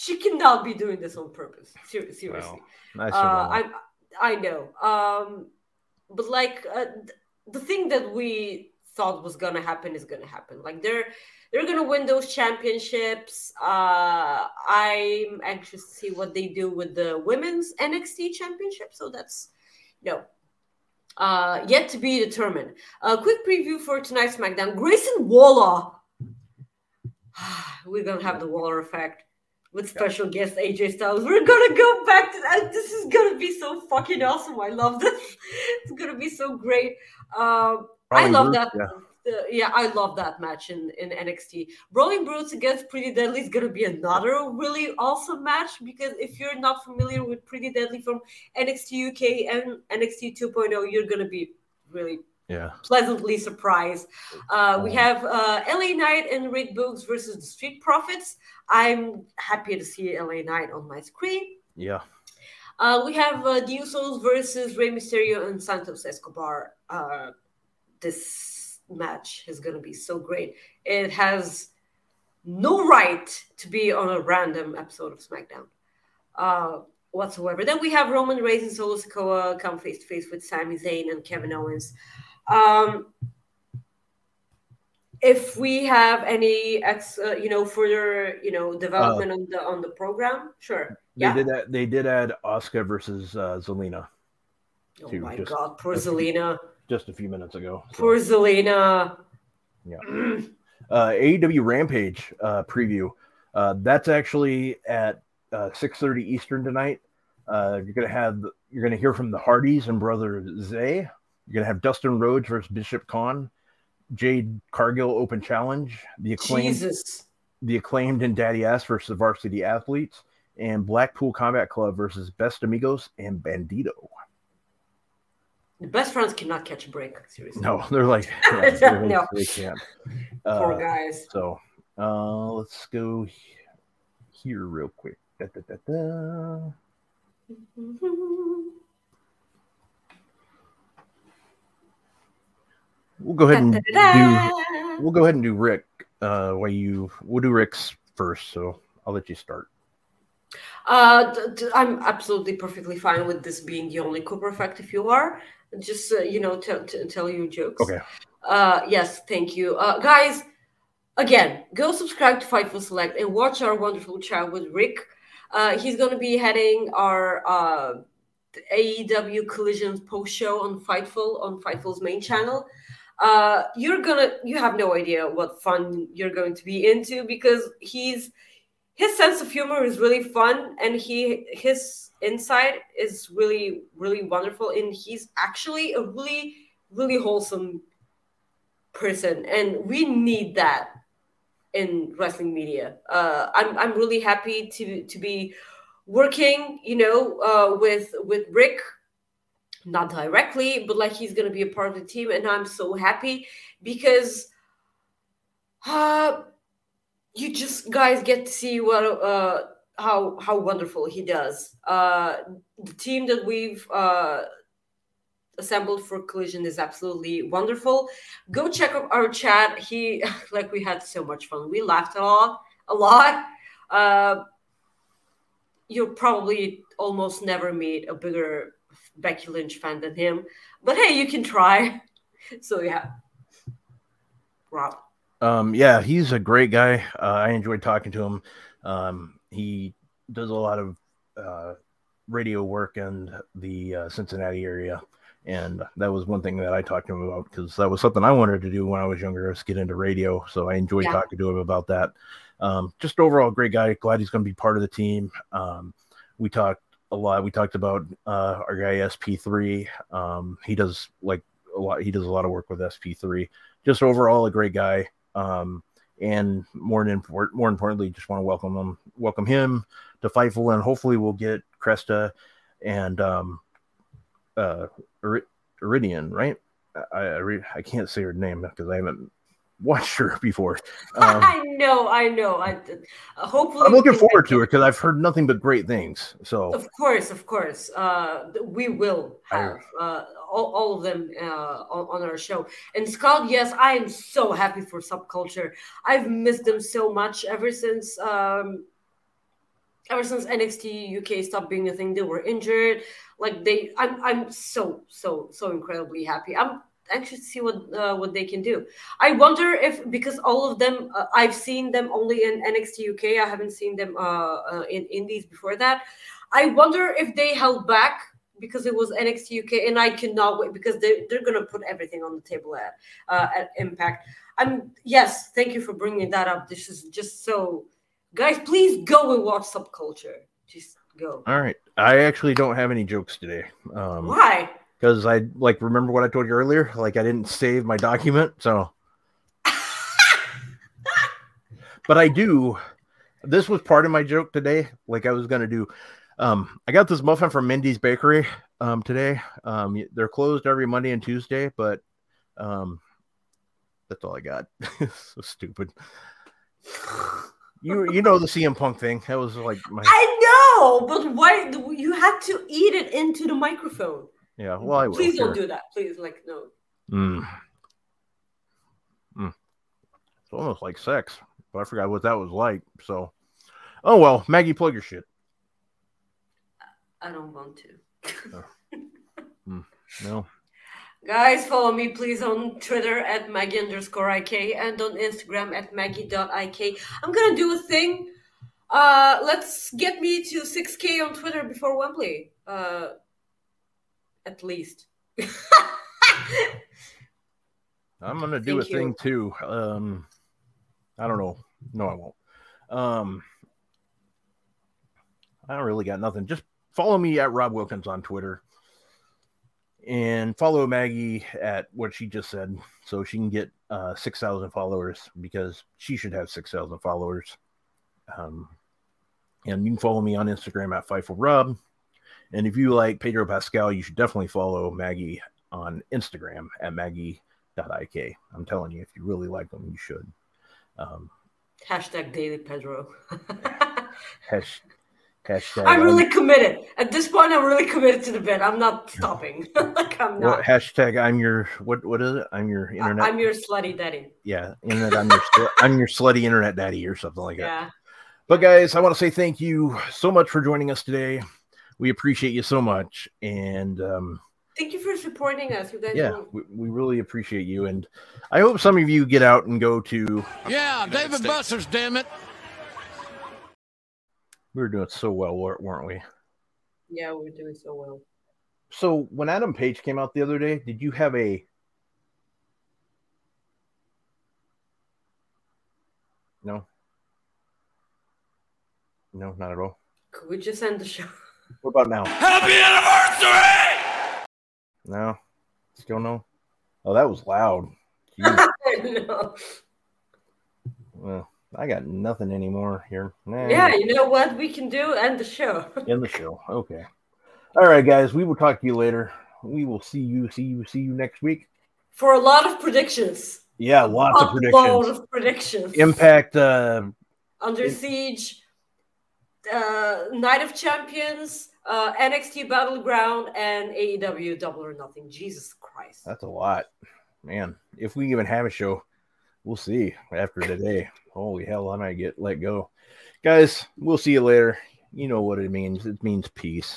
she cannot be doing this on purpose. Ser- seriously,
I still
uh,
know.
I I know. Um, but like uh, th- the thing that we thought was gonna happen is gonna happen. Like they're they're gonna win those championships. Uh, I'm anxious to see what they do with the women's NXT championship. So that's no. Uh, yet to be determined. A quick preview for tonight's SmackDown. Grayson Waller. [sighs] We're gonna have the Waller effect with special guest AJ Styles. We're gonna go back to that. This is gonna be so fucking awesome. I love this. [laughs] It's gonna be so great. Um, I love
Brute,
that.
yeah.
uh, yeah, I love that match in, in NXT. Brawling Brutes against Pretty Deadly is going to be another really awesome match because if you're not familiar with Pretty Deadly from NXT UK and NXT 2.0, you're going to be really
Yeah,
pleasantly surprised. Uh, we have uh, LA Knight and Rick Boogs versus the Street Profits. I'm happy to see LA Knight on my screen.
yeah.
Uh, we have uh, the Usos versus Rey Mysterio and Santos Escobar. Uh, this match is going to be so great. It has no right to be on a random episode of SmackDown uh, whatsoever. Then we have Roman Reigns and Solo Sikoa come face to face with Sami Zayn and Kevin Owens. Um, if we have any ex, uh, you know, further, you know, development on the on the program, sure.
They
Yeah.
did that. They did add Oscar versus uh, Zelina
Oh my
just-
god, poor Zelina.
just a few minutes ago. so.
Poor Zelina.
Yeah.
Mm.
uh, AEW Rampage uh, preview. Uh, that's actually at uh, 6:30 Eastern tonight. Uh, you're gonna have you're gonna hear from the Hardys and Brother Zay. You're gonna have Dustin Rhodes versus Bishop Kaun, Jade Cargill Open Challenge, the acclaimed
Jesus.
the acclaimed and Daddy Ass versus the Varsity Athletes, and Blackpool Combat Club versus Best Amigos and Bandido.
The best friends cannot catch a break. Seriously.
No, they're like [laughs] yeah, they,
No.
they can't.
Poor
Uh,
guys.
So uh, let's go here real quick. Da, da, da, [laughs] We'll go ahead and do. We'll go ahead and do Rick. Uh, while you, we'll do Rick's first. So I'll let you start.
Uh, I'm absolutely perfectly fine with this being the only Cooper effect. If you are, just uh, you know, tell t- tell you jokes.
Okay.
Uh, yes, thank you, uh, guys. Again, go subscribe to Fightful Select and watch our wonderful chat with Rick. Uh, he's going to be heading our uh, AEW Collisions post show on Fightful on Fightful's main channel. Uh, you're gonna, you have no idea what fun you're going to be into because he's his sense of humor is really fun and he his insight is really really wonderful and he's actually a really really wholesome person and we need that in wrestling media. Uh i'm i'm really happy to to be working you know uh with with rick not directly but like he's gonna be a part of the team and i'm so happy because uh you just guys get to see what uh how how wonderful he does. Uh the team that we've uh assembled for collision is absolutely wonderful. Go check out our chat. He [laughs] like we had so much fun. We laughed a lot a lot. Uh you'll probably almost never meet a bigger becky lynch fan than him but hey you can try [laughs] so yeah rob
Um, yeah, he's a great guy. Uh, I enjoyed talking to him. Um, he does a lot of uh, radio work in the uh, Cincinnati area, and that was one thing that I talked to him about because that was something I wanted to do when I was younger, was get into radio. So I enjoyed
Yeah.
talking to him about that. Um, just overall, great guy. Glad he's going to be part of the team. Um, we talked a lot. We talked about uh, our guy SP3. Um, he does like a lot. He does a lot of work with SP3. Just overall, a great guy um, and more import, more importantly, just want to welcome him, welcome him to Fightful, and hopefully we'll get Cresta and um, uh, Iridian, right? I I, I can't say her name because I haven't watched her before. [laughs] Um,
I know, I know. I uh, hopefully
I'm looking forward to it because I've heard nothing but great things. So
Of course, of course. Uh, we will have uh, all, all of them uh, on, on our show. And Scott, yes, I am so happy for Subculture. I've missed them so much ever since um, ever since NXT UK stopped being a thing. They were injured. Like they, I'm I'm so so so incredibly happy. I'm anxious to see what uh, what they can do. I wonder if because all of them, uh, I've seen them only in NXT UK. I haven't seen them uh, uh, in Indies before that. I wonder if they held back because it was NXT UK, and I cannot wait because they they're gonna put everything on the table at uh, at Impact. I'm yes, thank you for bringing that up. This is just so, guys. Please go and watch Subculture. Just go.
all right, I actually don't have any jokes today. Um,
Why?
Because I like remember what I told you earlier. Like I didn't save my document, so. [laughs] but I do. This was part of my joke today. Like I was gonna do. Um, I got this muffin from Mindy's Bakery um, today. Um, they're closed every Monday and Tuesday, but um, that's all I got. [laughs] so stupid. You you know the CM Punk thing. That was like my
I know, but why you had to eat it into the microphone?
Yeah. Well, I will.
Please don't do that. Please, like no.
Mm. Mm. It's almost like sex, but I forgot what that was like. So, oh well, Maggie, plug your shit.
I don't want to. [laughs]
No,
Guys, follow me please on Twitter at Maggie underscore IK and on Instagram at Maggie.ik. I'm gonna do a thing. Uh let's get me to 6k on Twitter before Wembley. Uh at least. [laughs]
I'm gonna do a
you.
thing too. Um, I don't know. No, I won't. Um, I don't really got nothing. Just follow me at Rob Wilkins on Twitter, and follow Maggie at what she just said, so she can get uh, six thousand followers because she should have six thousand followers. Um, and you can follow me on Instagram at Fightful Rob. And if you like Pedro Pascal, you should definitely follow Maggie on Instagram at Maggie.ik. I'm telling you, if you really like them, you should. Um,
Hashtag Daily Pedro. [laughs]
hash, Hashtag.
I'm really committed. At this point, I'm really committed to the bit. I'm not stopping. [laughs] like I'm
What,
not.
hashtag I'm your what what is it? I'm your internet.
I'm your slutty daddy.
yeah, internet. I'm your sl- I'm your slutty internet daddy or something like that.
Yeah.
But guys, I want to say thank you so much for joining us today. We appreciate you so much, and um,
Thank you for supporting us. You guys.
yeah, we, we really appreciate you. And I hope some of you get out and go to.
Yeah, Dave & Buster's, damn it.
We were doing so well, weren't we?
Yeah, we were doing so well.
So when Adam Page came out the other day, did you have a? No. No, not at all.
Could we just end the show? [laughs]
What about now?
Happy anniversary!
No, still no. Oh, that was loud. [laughs]
No.
well, I got nothing anymore here. Nah,
Yeah, you know what we can do? End the show. [laughs]
end the show. Okay. All right, guys. We will talk to you later. We will see you, see you, see you next week.
For a lot of predictions.
Yeah, lots of
A
predictions.
lot of predictions.
Impact. Uh,
Under Siege, uh, Night of Champions, uh, NXT Battleground, and AEW Double or Nothing. Jesus Christ.
that's a lot, man. If we even have a show, we'll see after today. Holy hell, I might get let go. Guys, we'll see you later. You know what it means. It means peace.